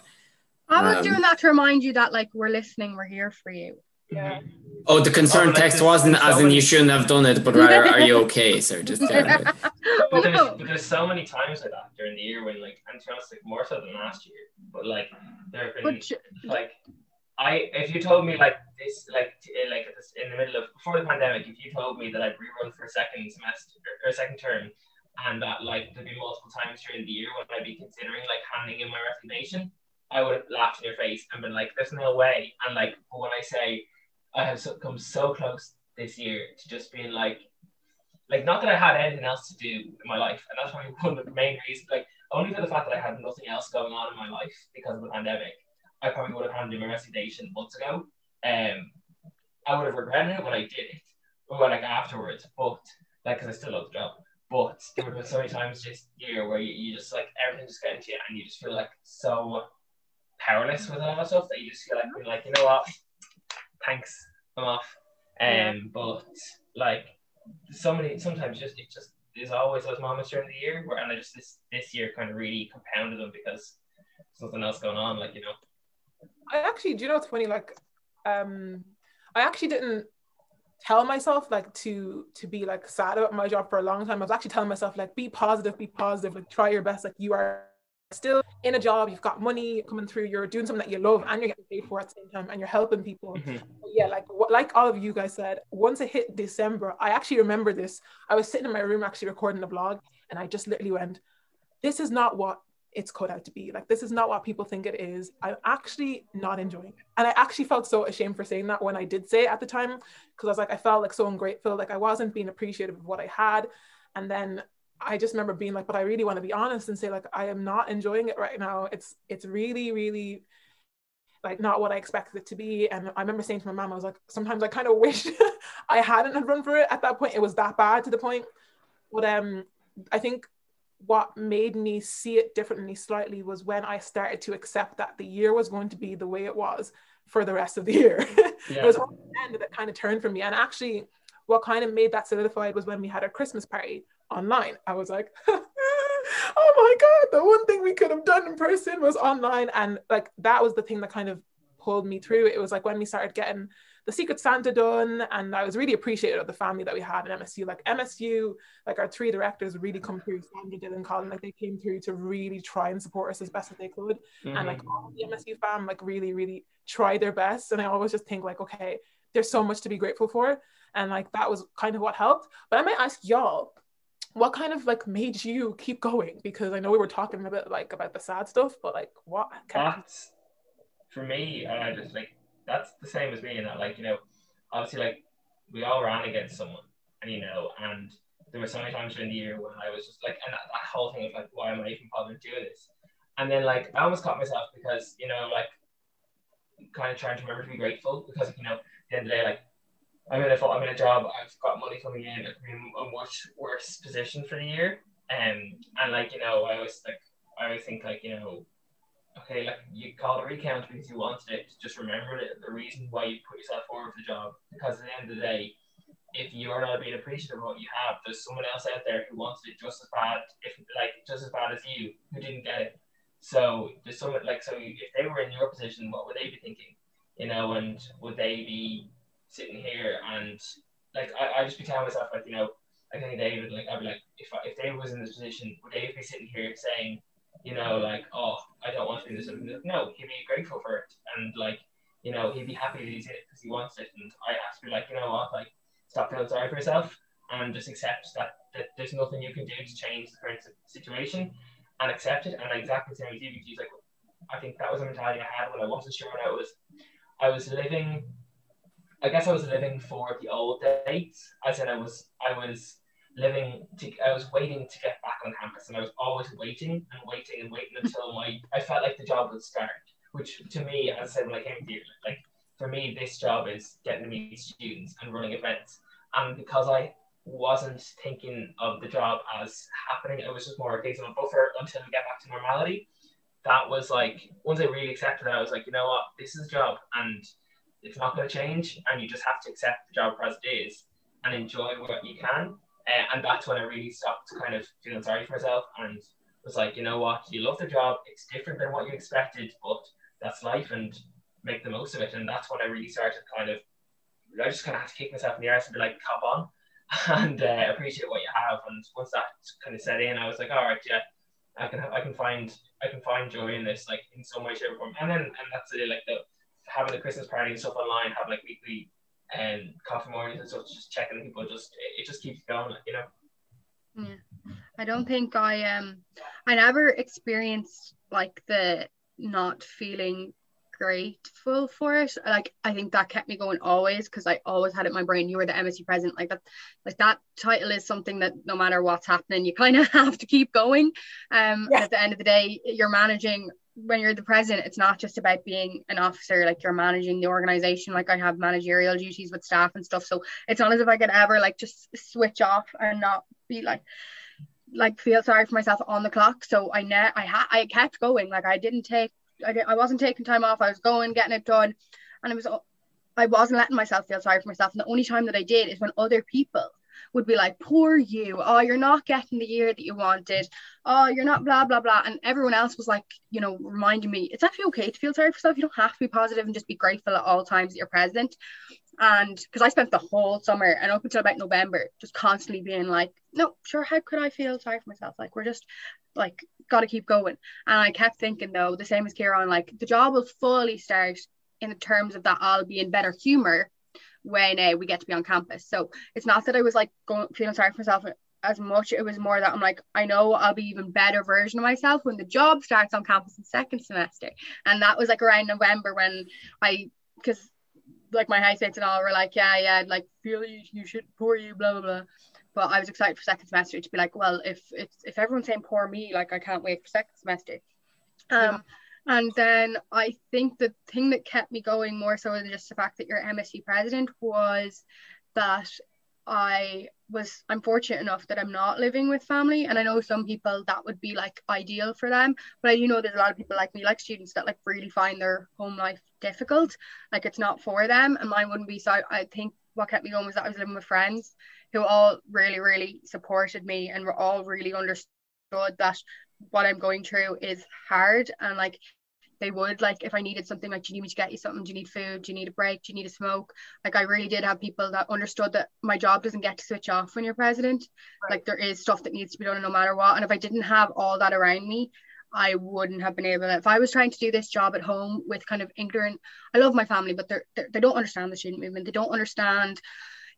I was um, doing that to remind you that, like, we're listening, we're here for you. Yeah. Oh, the concern oh, text wasn't as in you shouldn't have done it, but rather, are you okay? So just. But, there's, but there's so many times like that during the year when, like, and to be honest, like, more so than last year, but like, there have been, but, like, I, if you told me like this, like, eh, like this, in the middle of before the pandemic, if you told me that I'd rerun for a second semester or a second term, and that like there'd be multiple times during the year when I'd be considering like handing in my resignation, I would have laughed in your face and been like, "There's no way." And like, but when I say I have so, come so close this year to just being like, like not that I had anything else to do in my life, and that's probably one of the main reasons. Like only for the fact that I had nothing else going on in my life because of the pandemic, I probably would have handed my resignation months ago. Um, I would have regretted it when I did it, or like afterwards. But like, because I still love the job. But there were so many times this year where you, you just like everything just getting to you, and you just feel like so powerless with all that stuff that you just feel like like, you know what, thanks, I'm off. Um, yeah. but like so many, sometimes just it just there's always those moments during the year where, and I just this this year kind of really compounded them because something else going on, like you know. I actually, do you know what's funny? Like, um, I actually didn't tell myself like to to be like sad about my job for a long time. I was actually telling myself like be positive, be positive, like try your best. Like you are still in a job, you've got money coming through, you're doing something that you love and you're getting paid for at the same time and you're helping people. Mm-hmm. Yeah, like like all of you guys said, once it hit December, I actually remember this. I was sitting in my room actually recording a vlog and I just literally went, this is not what it's cut out to be. Like this is not what people think it is. I'm actually not enjoying it. And I actually felt so ashamed for saying that when I did say it at the time, because I was like, I felt like so ungrateful, like I wasn't being appreciative of what I had. And then I just remember being like, but I really want to be honest and say, like, I am not enjoying it right now. It's it's really, really like not what I expected it to be. And I remember saying to my mom, I was like, sometimes I kind of wish I hadn't had run for it at that point. It was that bad to the point. But um I think what made me see it differently slightly was when I started to accept that the year was going to be the way it was for the rest of the year. Yeah. it was the end that kind of turned for me. And actually, what kind of made that solidified was when we had our Christmas party online. I was like, oh my God, the one thing we could have done in person was online. And like that was the thing that kind of pulled me through. It was like when we started getting the Secret Santa done, and I was really appreciative of the family that we had in MSU. Like MSU, like our three directors really come through, Sandra, Dylan, Colin, like they came through to really try and support us as best as they could. Mm-hmm. And like all the MSU fam, like really, really tried their best. And I always just think like, okay, there's so much to be grateful for. And like that was kind of what helped. But I might ask y'all, what kind of like made you keep going? Because I know we were talking a bit like about the sad stuff, but like what? That's for me. and I just like that's the same as me in that, like, you know, obviously, like, we all ran against someone, and you know, and there were so many times during the year when I was just like, and that, that whole thing of like, why am I even bothering doing this? And then, like, I almost caught myself because, you know, like, kind of trying to remember to be grateful because, you know, at the end of the day, like, I'm in a I'm in a job. I've got money coming in. I'm in a much worse position for the year. Um, and like you know, I always like I always think like you know, okay, like you call it recount because you wanted it. Just remember the, the reason why you put yourself forward for the job. Because at the end of the day, if you're not being appreciative of what you have, there's someone else out there who wants it just as bad, if like just as bad as you, who didn't get it. So there's someone like so if they were in your position, what would they be thinking? You know, and would they be sitting here and like I, I just be telling myself like you know I think David like I'd be like if if David was in this position, would David be sitting here saying you know, like, oh, I don't want to do this. No, he'd be grateful for it. And, like, you know, he'd be happy that he's it because he wants it. And I have to be like, you know what, like, stop feeling sorry for yourself and just accept that, that there's nothing you can do to change the current situation and accept it. And exactly the same with you, because like, I think that was the mentality I had when I wasn't sure when I was, I was living, I guess I was living for the old days. I said I was, I was living to, I was waiting to get back on campus and I was always waiting and waiting and waiting until my I felt like the job would start which to me as I said when I came here like for me this job is getting to meet students and running events. And because I wasn't thinking of the job as happening it was just more a case of a buffer until we get back to normality. That was like once I really accepted that I was like you know what? This is a job and it's not going to change and you just have to accept the job as it is and enjoy what you can uh, and that's when I really stopped kind of feeling sorry for myself and was like, you know what, you love the job. It's different than what you expected, but that's life and make the most of it. And that's when I really started kind of, I just kind of had to kick myself in the ass and be like, cop on and uh, appreciate what you have. And once that kind of set in, I was like, all right, yeah, I can, I can find, I can find joy in this, like in some way, shape, or form. And then, and that's it, like the having the Christmas party and stuff online, have like weekly and coffee mornings and stuff, just checking people. Just it just keeps going, you know. Yeah, I don't think I um I never experienced like the not feeling grateful for it. Like I think that kept me going always because I always had it in my brain. You were the MSU president, like that. Like that title is something that no matter what's happening, you kind of have to keep going. Um, yeah. at the end of the day, you're managing when you're the president, it's not just about being an officer, like you're managing the organization. Like I have managerial duties with staff and stuff. So it's not as if I could ever like just switch off and not be like like feel sorry for myself on the clock. So I ne- I had I kept going. Like I didn't take I, I wasn't taking time off. I was going, getting it done. And it was I wasn't letting myself feel sorry for myself. And the only time that I did is when other people would be like, poor you. Oh, you're not getting the year that you wanted. Oh, you're not blah, blah, blah. And everyone else was like, you know, reminding me, it's actually okay to feel sorry for yourself. You don't have to be positive and just be grateful at all times that you're present. And because I spent the whole summer and up until about November just constantly being like, no, sure, how could I feel sorry for myself? Like, we're just like, got to keep going. And I kept thinking, though, the same as Kieran, like, the job will fully start in the terms of that I'll be in better humor when uh, we get to be on campus. So it's not that I was like going feeling sorry for myself as much. It was more that I'm like, I know I'll be even better version of myself when the job starts on campus in second semester. And that was like around November when I, because like my housemates and all were like, yeah, yeah, like feel you, you should pour you, blah blah blah. But I was excited for second semester to be like, well, if if if everyone's saying poor me, like I can't wait for second semester. Um, yeah. And then I think the thing that kept me going more so than just the fact that you're MSU president was that I was I'm fortunate enough that I'm not living with family. And I know some people that would be like ideal for them. But I do know there's a lot of people like me like students that like really find their home life difficult. Like it's not for them. And mine wouldn't be. So I, I think what kept me going was that I was living with friends who all really really supported me and were all really understood that what I'm going through is hard. And like they would like if I needed something like do you need me to get you something? Do you need food? Do you need a break? Do you need a smoke? Like I really did have people that understood that my job doesn't get to switch off when you're president. Right. like there is stuff that needs to be done no matter what and if I didn't have all that around me I wouldn't have been able to. If I was trying to do this job at home with kind of ignorant I love my family but they're, they're they don't understand the student movement. They don't understand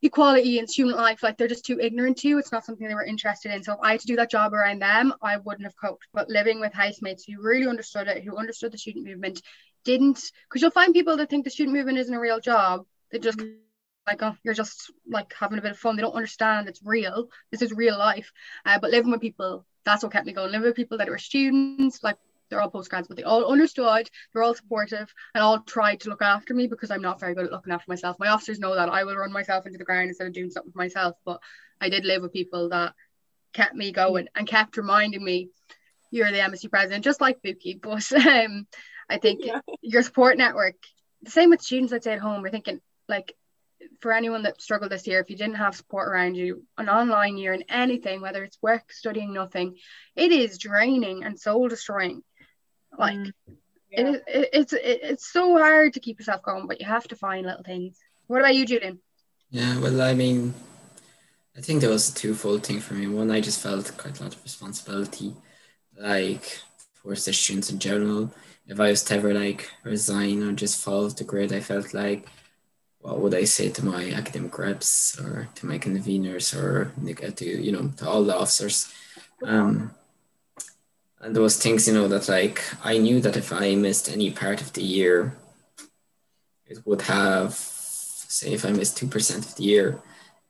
equality and student life, like they're just too ignorant to. It's not something they were interested in. So if I had to do that job around them, I wouldn't have coped. But living with housemates who really understood it, who understood the student movement, didn't because you'll find people that think the student movement isn't a real job. They just mm-hmm. like oh, you're just like having a bit of fun. They don't understand it's real. This is real life. Uh, but living with people, that's what kept me going. Living with people that were students, like they're all postgrads, but they all understood, they're all supportive, and all tried to look after me because I'm not very good at looking after myself. My officers know that I will run myself into the ground instead of doing something for myself. But I did live with people that kept me going and kept reminding me, you're the MSU president, just like Buki. But um, I think yeah. your support network, the same with students that say at home, we're thinking like for anyone that struggled this year, if you didn't have support around you, an online year and anything, whether it's work, studying, nothing, it is draining and soul destroying. Like mm. yeah. it, it, it's it, it's so hard to keep yourself going, but you have to find little things. What about you, Julian? Yeah, well, I mean, I think there was a twofold thing for me. One, I just felt quite a lot of responsibility, like for the students in general. If I was to ever like resign or just fall off the grid, I felt like, what would I say to my academic reps or to my conveners or to you know to all the officers? Um, and those things you know that like i knew that if i missed any part of the year it would have say if i missed 2% of the year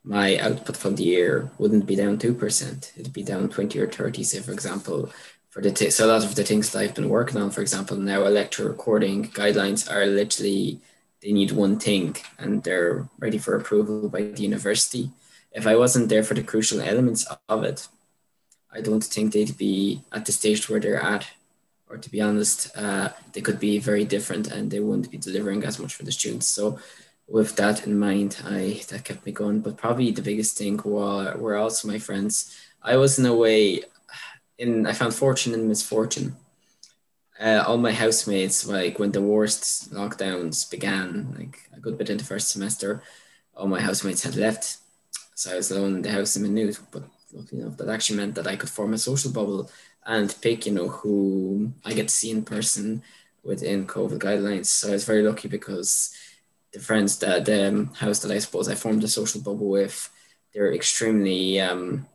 my output for the year wouldn't be down 2% it'd be down 20 or 30 say for example for the t- so a lot of the things that i've been working on for example now lecture recording guidelines are literally they need one thing and they're ready for approval by the university. If i wasn't there for the crucial elements of it I don't think they'd be at the stage where they're at. Or to be honest, uh, they could be very different and they wouldn't be delivering as much for the students. So with that in mind, I that kept me going. But probably the biggest thing were, were also my friends. I was in a way in I found fortune and misfortune. Uh, all my housemates, like when the worst lockdowns began, like a good bit into first semester, all my housemates had left. So I was alone in the house in Maynooth. But you know, that actually meant that I could form a social bubble and pick, you know, who I get to see in person within COVID guidelines. So I was very lucky because the friends that the um, house that I suppose I formed a social bubble with, they're extremely um,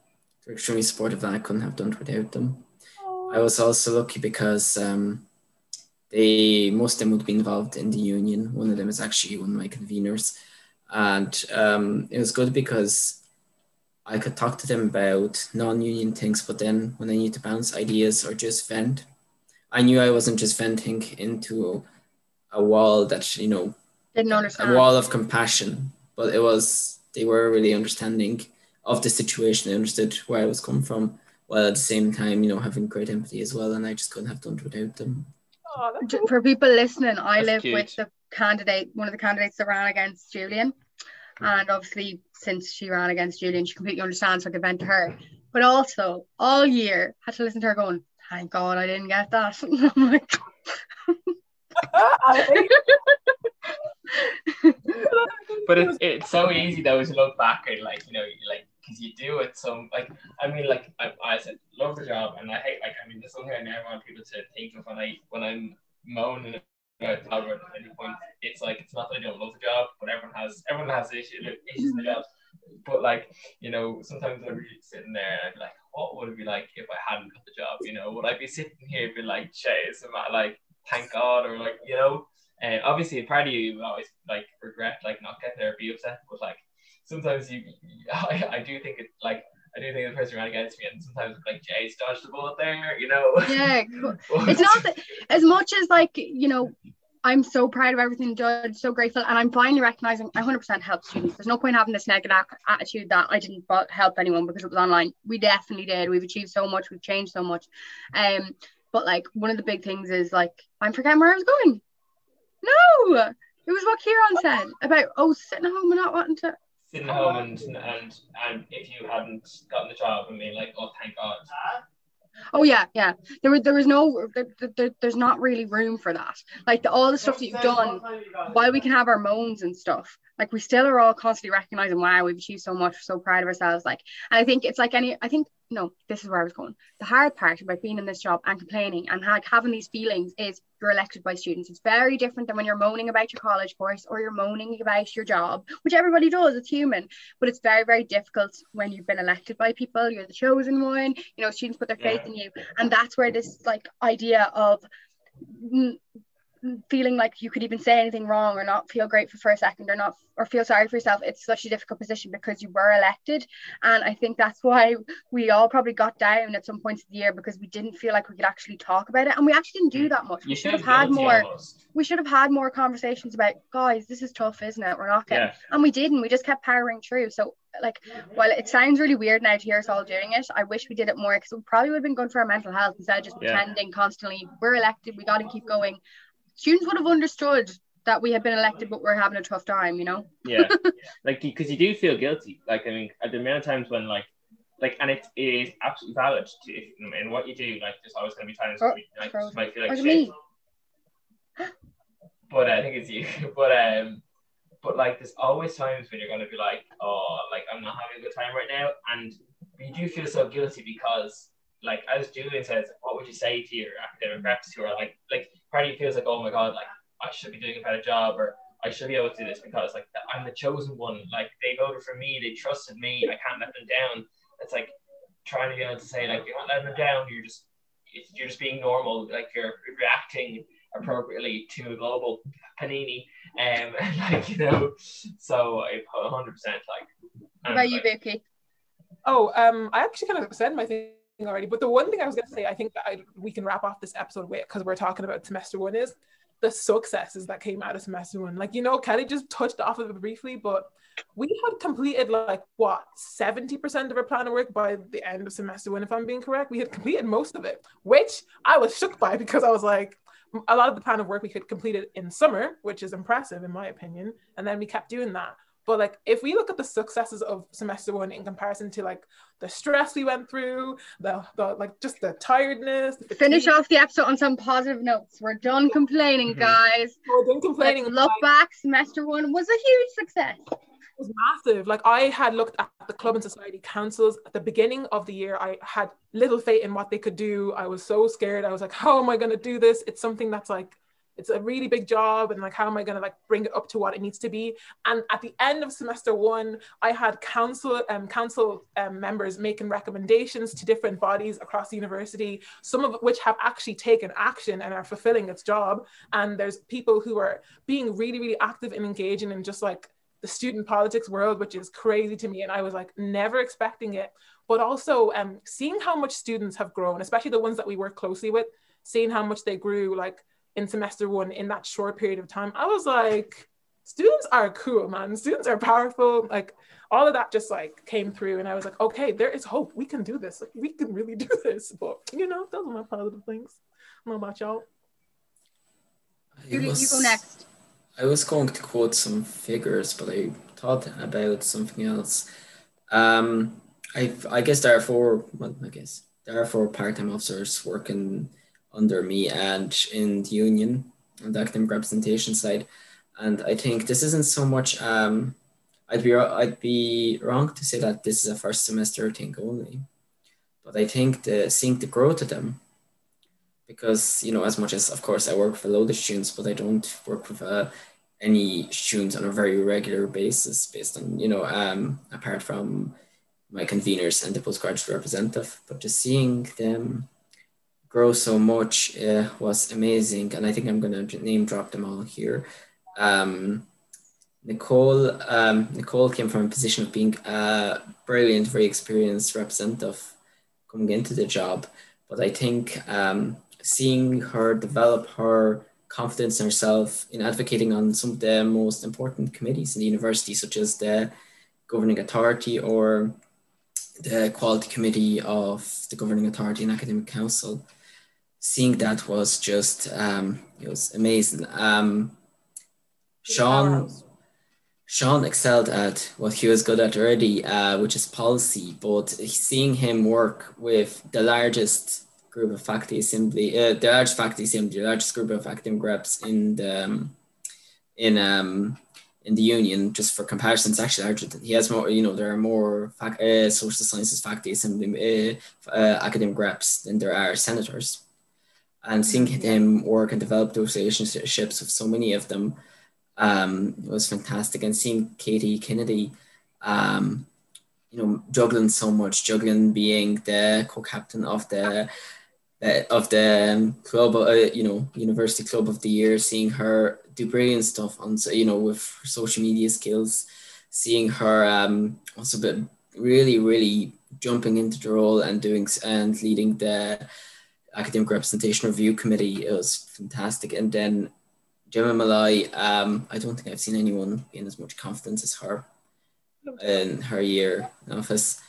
they're extremely supportive and I couldn't have done it without them. I was also lucky because um, they most of them would be involved in the union. One of them is actually one of my conveners, and um, it was good because I could talk to them about non-union things, but then when I need to bounce ideas or just vent, I knew I wasn't just venting into a wall that you know didn't understand a wall of compassion, but it was they were really understanding of the situation. They understood where I was coming from, while at the same time, you know, having great empathy as well. And I just couldn't have done it without them. Oh, cool. For people listening, I that's live cute. with the candidate, one of the candidates that ran against Julian. And obviously, since she ran against Julian, she completely understands, so I could vent to her. But also, all year, had to listen to her going, thank God I didn't get that. I'm like, but it's, it's so easy though to look back and like you know like because you do it so like I mean like I, I said love the job and I hate like I mean there's something I never want people to think of when I when I'm moaning about Albert at any point. It's like it's not that I don't love the job, but everyone has everyone has issues issues in the mm-hmm. job. but like, you know, sometimes I'm really sitting there and I'm like, what would it be like if I hadn't got the job? You know, would I be sitting here be like, chase, am I like, thank God, or like, you know, and obviously part of you always like regret like not getting there, be upset, but like sometimes you, I, I do think it like I do think the person ran against me, and sometimes like Jay's dodged the bullet there, you know. Yeah, it's not that, as much as like you know. I'm so proud of everything done, so grateful, and I'm finally recognizing I 100% help students. There's no point having this negative attitude that I didn't help anyone because it was online. We definitely did. We've achieved so much. We've changed so much. Um, but like one of the big things is like I'm forgetting where I was going. No, it was what Kieran said about oh sitting at home and not wanting to sitting home and and and if you hadn't gotten the job and being like, oh, thank God. Oh yeah, yeah. There was there was no there, there, there's not really room for that. Like the, all the stuff that you've done, while we can have our moans and stuff, like we still are all constantly recognizing, wow, we've achieved so much, we're so proud of ourselves. Like, and I think it's like any, I think no, this is where I was going. The hard part about being in this job and complaining and like having these feelings is you're elected by students. It's very different than when you're moaning about your college course or you're moaning about your job, which everybody does. It's human, but it's very, very difficult when you've been elected by people. You're the chosen one. You know, students put their faith yeah. in you, and that's where this like idea of feeling like you could even say anything wrong or not feel grateful for a second or not or feel sorry for yourself it's such a difficult position because you were elected. And i think that's why we all probably got down at some points of the year because we didn't feel like we could actually talk about it. And we actually didn't do that much. You we should have had more almost. we should have had more conversations about guys this is tough isn't it? We're not getting yeah. and we didn't. We just kept powering through. So like while it sounds really weird now to hear us all doing it i wish we did it more because it probably would have been good for our mental health instead of just yeah. pretending constantly we're elected we got to keep going students would have understood that we had been elected, but we're having a tough time, you know? yeah, like because you do feel guilty. Like I mean, at the amount of times when like, like, and it is absolutely valid to if, in what you do. Like, there's always going to be times oh, like you might feel like shit. But I think it's you. But um, but like, there's always times when you're going to be like, oh, like I'm not having a good time right now, and you do feel so guilty because like as Julian says, what would you say to your academic reps who are like like part of you feels like, oh my god, like I should be doing a better job or I should be able to do this because like I'm the chosen one. Like they voted for me, they trusted me. I can't let them down. It's like trying to be able to say like you're not letting them down. You're just you're just being normal. Like you're reacting appropriately to a global panini. Um, like you know, so I 100 percent like. What about you, Vicky? Oh, um, I actually kind of said my thing already. But the one thing I was going to say, I think that I, we can wrap off this episode with because we're talking about semester one is the successes that came out of semester one. Like, you know, Kelly just touched off of it briefly, but we had completed like what 70% of our plan of work by the end of semester one, if I'm being correct. We had completed most of it, which I was shook by because I was like, a lot of the plan of work we could complete it in summer, which is impressive in my opinion. And then we kept doing that. But like if we look at the successes of semester one in comparison to like the stress we went through, the, the like just the tiredness. The Finish off the episode on some positive notes. We're done complaining, mm-hmm. guys. We're done complaining. Let's look back, semester one was a huge success. It was massive. Like I had looked at the club and society councils at the beginning of the year. I had little faith in what they could do. I was so scared. I was like, how am I going to do this? It's something that's like it's a really big job and like how am i going to like bring it up to what it needs to be? And at the end of semester one i had council um, council um, members making recommendations to different bodies across the university some of which have actually taken action and are fulfilling its job. And there's people who are being really really active and engaging in just like the student politics world which is crazy to me. And i was like never expecting it. But also um, seeing how much students have grown especially the ones that we work closely with seeing how much they grew like in semester one in that short period of time, I was like, students are cool, man. Students are powerful. Like all of that just like came through, and I was like, okay, there is hope. We can do this. Like we can really do this. But you know, those are my positive things. I don't know about y'all. You, was, you go next. I was going to quote some figures, but I thought about something else. Um, I I guess there are four. Well, I guess there are four part-time officers working under me and in the union on the academic representation side. And I think this isn't so much. Um, I'd be I'd be wrong to say that this is a first semester thing only, but I think the seeing the growth of them, because you know as much as of course I work for load of students, but I don't work with a any students on a very regular basis based on, you know, um, apart from my conveners and the postgraduate representative, but just seeing them grow so much uh, was amazing. And I think I'm going to name drop them all here. Um, Nicole, um, Nicole came from a position of being a brilliant, very experienced representative coming into the job. But I think um, seeing her develop her confidence in herself in advocating on some of the most important committees in the university, such as the governing authority or the quality committee of the governing authority and academic council. Seeing that was just um, it was amazing. Um, Sean Sean excelled at what he was good at already, uh, which is policy. But seeing him work with the largest group of faculty assembly, uh, the largest faculty assembly, the largest group of academic reps in the um, in um, in the union, just for comparison, it's actually larger he has more. You know, there are more fac- uh, social sciences faculty assembly uh, uh, academic reps than there are senators. And seeing mm-hmm. him work and develop those relationships with so many of them um, was fantastic. And seeing Katie Kennedy, um, you know, juggling so much, juggling being the co-captain of the uh, of the club, uh, you know, University Club of the Year, seeing her do brilliant stuff on, you know, with her social media skills, seeing her um, also really, really jumping into the role and doing and leading the academic representation review committee. It was fantastic. And then Gemma Malloy, um, I don't think I've seen anyone in as much confidence as her in her year in office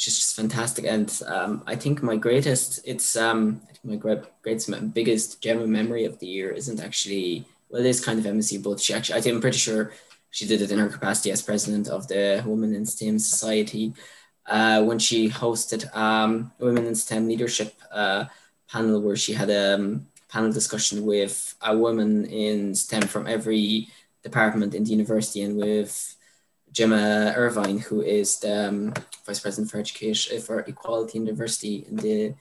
she's just fantastic. And um, I think my greatest, it's um, my great, greatest, biggest general memory of the year isn't actually, well, it is kind of MSU, but she actually, I think I'm pretty sure she did it in her capacity as president of the Women in STEM Society uh, when she hosted um, Women in STEM Leadership uh, panel where she had a um, panel discussion with a woman in STEM from every department in the university and with Gemma Irvine, who is the um, vice president for education uh, for equality and diversity in the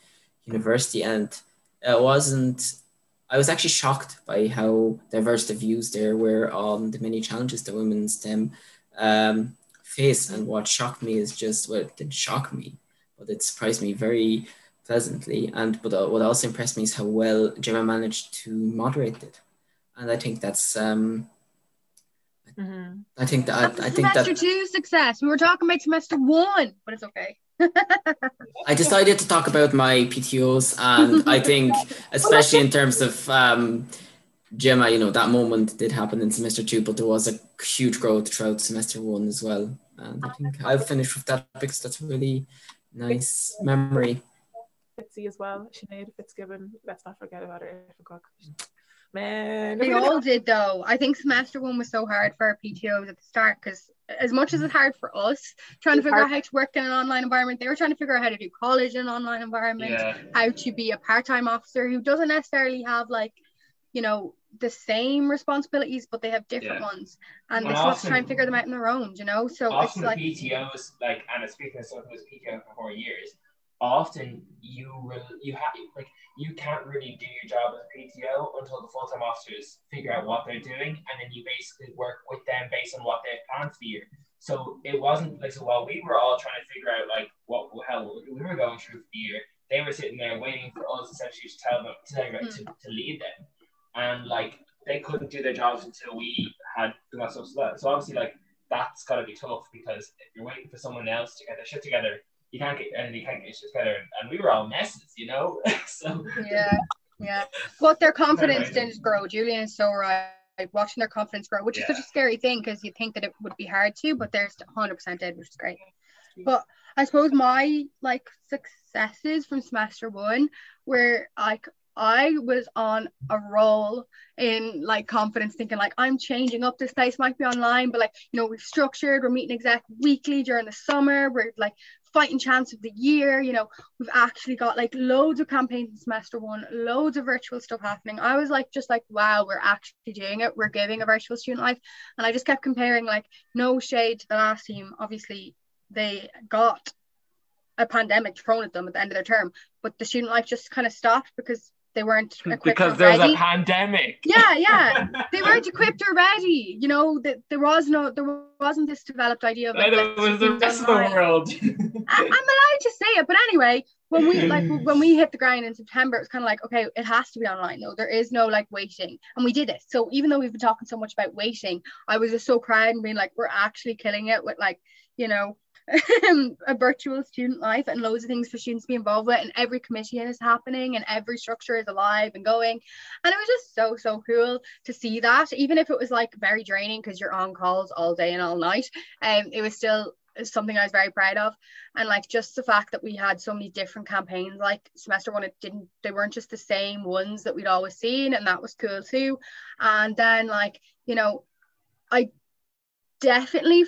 university, and it wasn't. I was actually shocked by how diverse the views there were on the many challenges that women in STEM um, face. And what shocked me is just well, it didn't shock me, but it surprised me very pleasantly. And but uh, what also impressed me is how well Gemma managed to moderate it, and I think that's um, Mm-hmm. I think that I, I think semester two success. We were talking about semester one, but it's okay. I decided to talk about my PTOs, and I think, especially in terms of um, Gemma, you know, that moment did happen in semester two, but there was a huge growth throughout semester one as well. And I think I'll finish with that because that's a really nice memory. Fitzy as well. Sinead Fitzgibbon. Let's not forget about her. Man, they all did though. I think semester one was so hard for our PTOs at the start because as much as it's hard for us trying to figure hard. out how to work in an online environment, they were trying to figure out how to do college in an online environment, yeah. how to be a part-time officer who doesn't necessarily have like, you know, the same responsibilities, but they have different yeah. ones, and well, they still have to try and figure them out on their own. You know, so often it's like PTOs, like and speaking of someone who was PTO for four years, often you will you have like you can't really do your job as a PTO until the full-time officers figure out what they're doing and then you basically work with them based on what they plan for the year. So it wasn't like so while we were all trying to figure out like what hell we were going through for the year, they were sitting there waiting for us essentially to tell them to, mm. to, to lead them. And like they couldn't do their jobs until we had done stuff. So obviously like that's gotta be tough because if you're waiting for someone else to get their shit together you can't get and you can't get shit together. And we were all messes, you know. so yeah, yeah. But their confidence didn't grow. Julian is so right. Watching their confidence grow, which yeah. is such a scary thing because you think that it would be hard to, but they're 100% dead, which is great. But I suppose my like successes from semester one were like I was on a roll in like confidence, thinking like I'm changing up this place, might be online, but like you know we've structured, we're meeting exec weekly during the summer, we're like fighting chance of the year. You know, we've actually got like loads of campaigns in semester one, loads of virtual stuff happening. I was like, just like, wow, we're actually doing it. We're giving a virtual student life. And I just kept comparing, like, no shade to the last team. Obviously, they got a pandemic thrown at them at the end of their term, but the student life just kind of stopped because they weren't equipped because there's a pandemic. yeah, yeah, they weren't equipped or ready. You know that there was no, there wasn't this developed idea of like, was the rest of the world. I, I'm allowed to say it, but anyway, when we like when we hit the ground in September, it was kind of like, okay, it has to be online though. There is no like waiting, and we did it. So even though we've been talking so much about waiting, I was just so proud and being like, we're actually killing it with like, you know. a virtual student life and loads of things for students to be involved with and every committee is happening and every structure is alive and going and it was just so so cool to see that even if it was like very draining because you're on calls all day and all night um it was still something I was very proud of. And like just the fact that we had so many different campaigns like semester one it didn't they weren't just the same ones that we'd always seen and that was cool too. And then like you know I definitely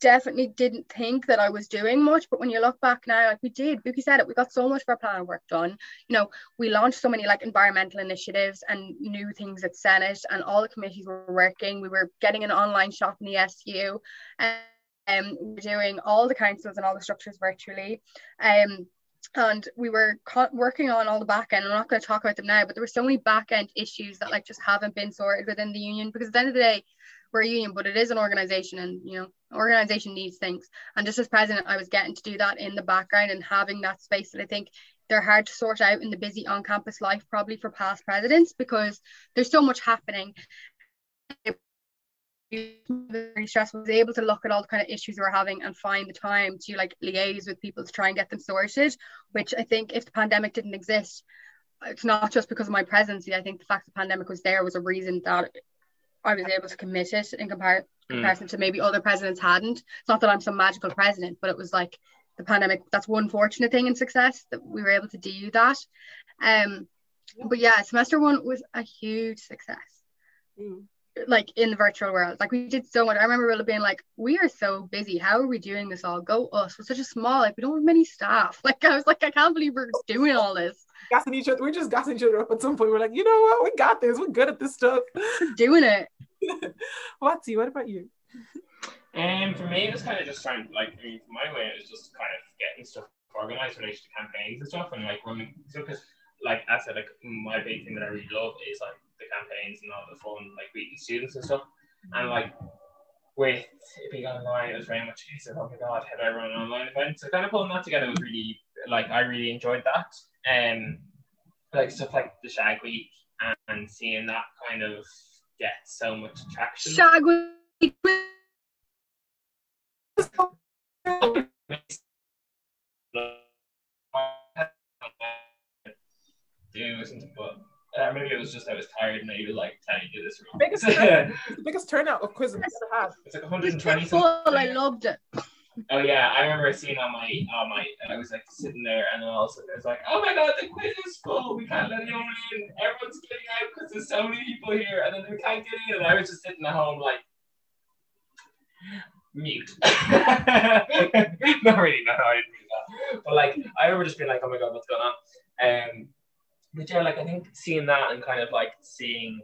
definitely didn't think that I was doing much but when you look back now like we did. Buki said it we got so much of our plan of work done. You know we launched so many like environmental initiatives and new things at Senate and all the committees were working. We were getting an online shop in the SU and um, we're doing all the councils and all the structures virtually. Um, and we were co- working on all the back end. I'm not going to talk about them now, but there were so many back end issues that like just haven't been sorted within the union because at the end of the day, we're a union, but it is an organization, and you know, organization needs things. And just as president, I was getting to do that in the background and having that space that I think they're hard to sort out in the busy on-campus life, probably for past presidents, because there's so much happening very stressful. I was able to look at all the kind of issues we're having and find the time to like liaise with people to try and get them sorted. Which I think if the pandemic didn't exist, it's not just because of my presidency. I think the fact the pandemic was there was a reason that I was able to commit it in compar- Mm. comparison to maybe other presidents hadn't. It's not that I'm some magical president, but it was like the pandemic. That's one fortunate thing in success that we were able to do that. Um, but yeah, semester one was a huge success Mm. Like in the virtual world. Like we did so much. I remember really being like, "We are so busy. How are we doing this all? Go us. We're such a small. Like we don't have many staff. Like I was like, I can't believe we're doing all this. Gassing each other. We're just gassing each other up at some point. We're like, you know what? We got this. We're good at this stuff. We're doing it. Watsy, what about you? And for me, it was kind of just trying, like, I mean, for my way, it was just kind of getting stuff organized related to campaigns and stuff, and like running. So, because, like I said, like my big thing that I really love is like the campaigns and all the fun, like meeting students and stuff, and like with it being online, it was very much a case of, oh my god, how do I run an online event? So, kind of pulling that together was really, like, I really enjoyed that, and like stuff like the Shag Week and seeing that kind of get so much traction. Shag week. do something, but uh, maybe it was just I was tired and he was like, "Can you do this wrong?" Biggest turnout, the biggest turnout of quizzes we've ever had. it's like 120 was full. I loved it. Oh yeah, I remember seeing on my on my I was like sitting there and then all of a sudden it was like, oh my god, the quiz is full. We can't let anyone in. Everyone's getting out because there's so many people here, and then we can't get in. And I was just sitting at home like mute. Not really, no, I didn't mean that. But like I remember just being like, oh my god, what's going on? Um, but yeah, like I think seeing that and kind of like seeing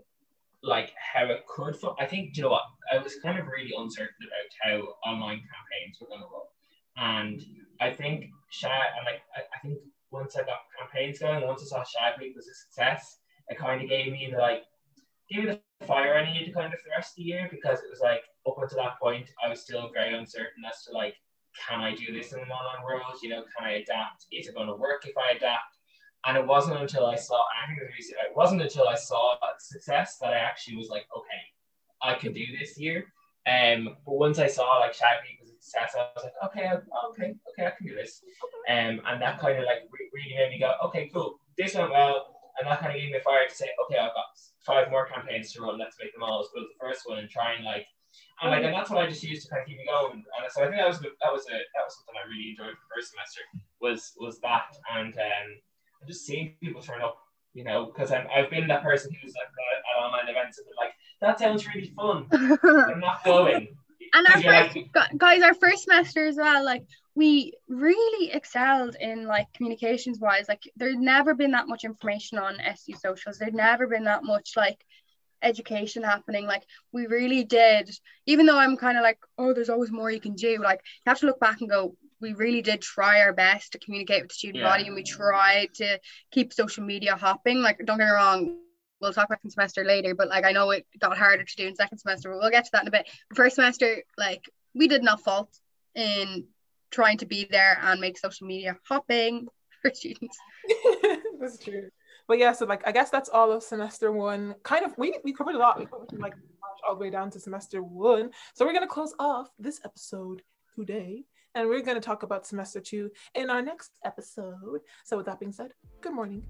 like how it could. fu- I think you know what I was kind of really uncertain about how online campaigns were going to run, and I think Shag and like I, I think once I got campaigns going, once I saw Shag Week was a success, it kind of gave me the like gave me the fire I needed to kind of for the rest of the year because it was like up until that point I was still very uncertain as to like can I do this in an online world? You know, can I adapt? Is it going to work if I adapt? And it wasn't until I saw, I think it was- it wasn't until I saw success that I actually was like, okay, I can do this year. Um, but once I saw like Shag Week was a success, I was like, okay, okay, okay, I can do this. Um, and that kind of like re- really made me go, okay, cool, this went well, and that kind of gave me a fire to say, okay, I've got five more campaigns to run. Let's make them all as good as the first one and try and like, and like, and that's what I just used to kind of keep me going. And so I think that was that was a that was something I really enjoyed the first semester was was that and um, just seeing people turn up. You know, because I've been that person who's like at online events and been like, that sounds really fun. I'm not going. And our first, like, guys, our first semester as well, like we really excelled in like communications wise. Like there'd never been that much information on SU socials. There'd never been that much like education happening. Like we really did, even though I'm kind of like, oh, there's always more you can do. Like you have to look back and go, we really did try our best to communicate with the student Yeah. body and we tried to keep social media hopping. Like, don't get me wrong, we'll talk about second semester later, but like I know it got harder to do in second semester, but we'll get to that in a bit. First semester, like we did not fault in trying to be there and make social media hopping for students. that's true. But yeah, so like I guess that's all of semester one. Kind of we we covered a lot. We covered like all the way down to semester one. So we're gonna close off this episode today. And we're gonna talk about semester two in our next episode. So with that being said, good morning.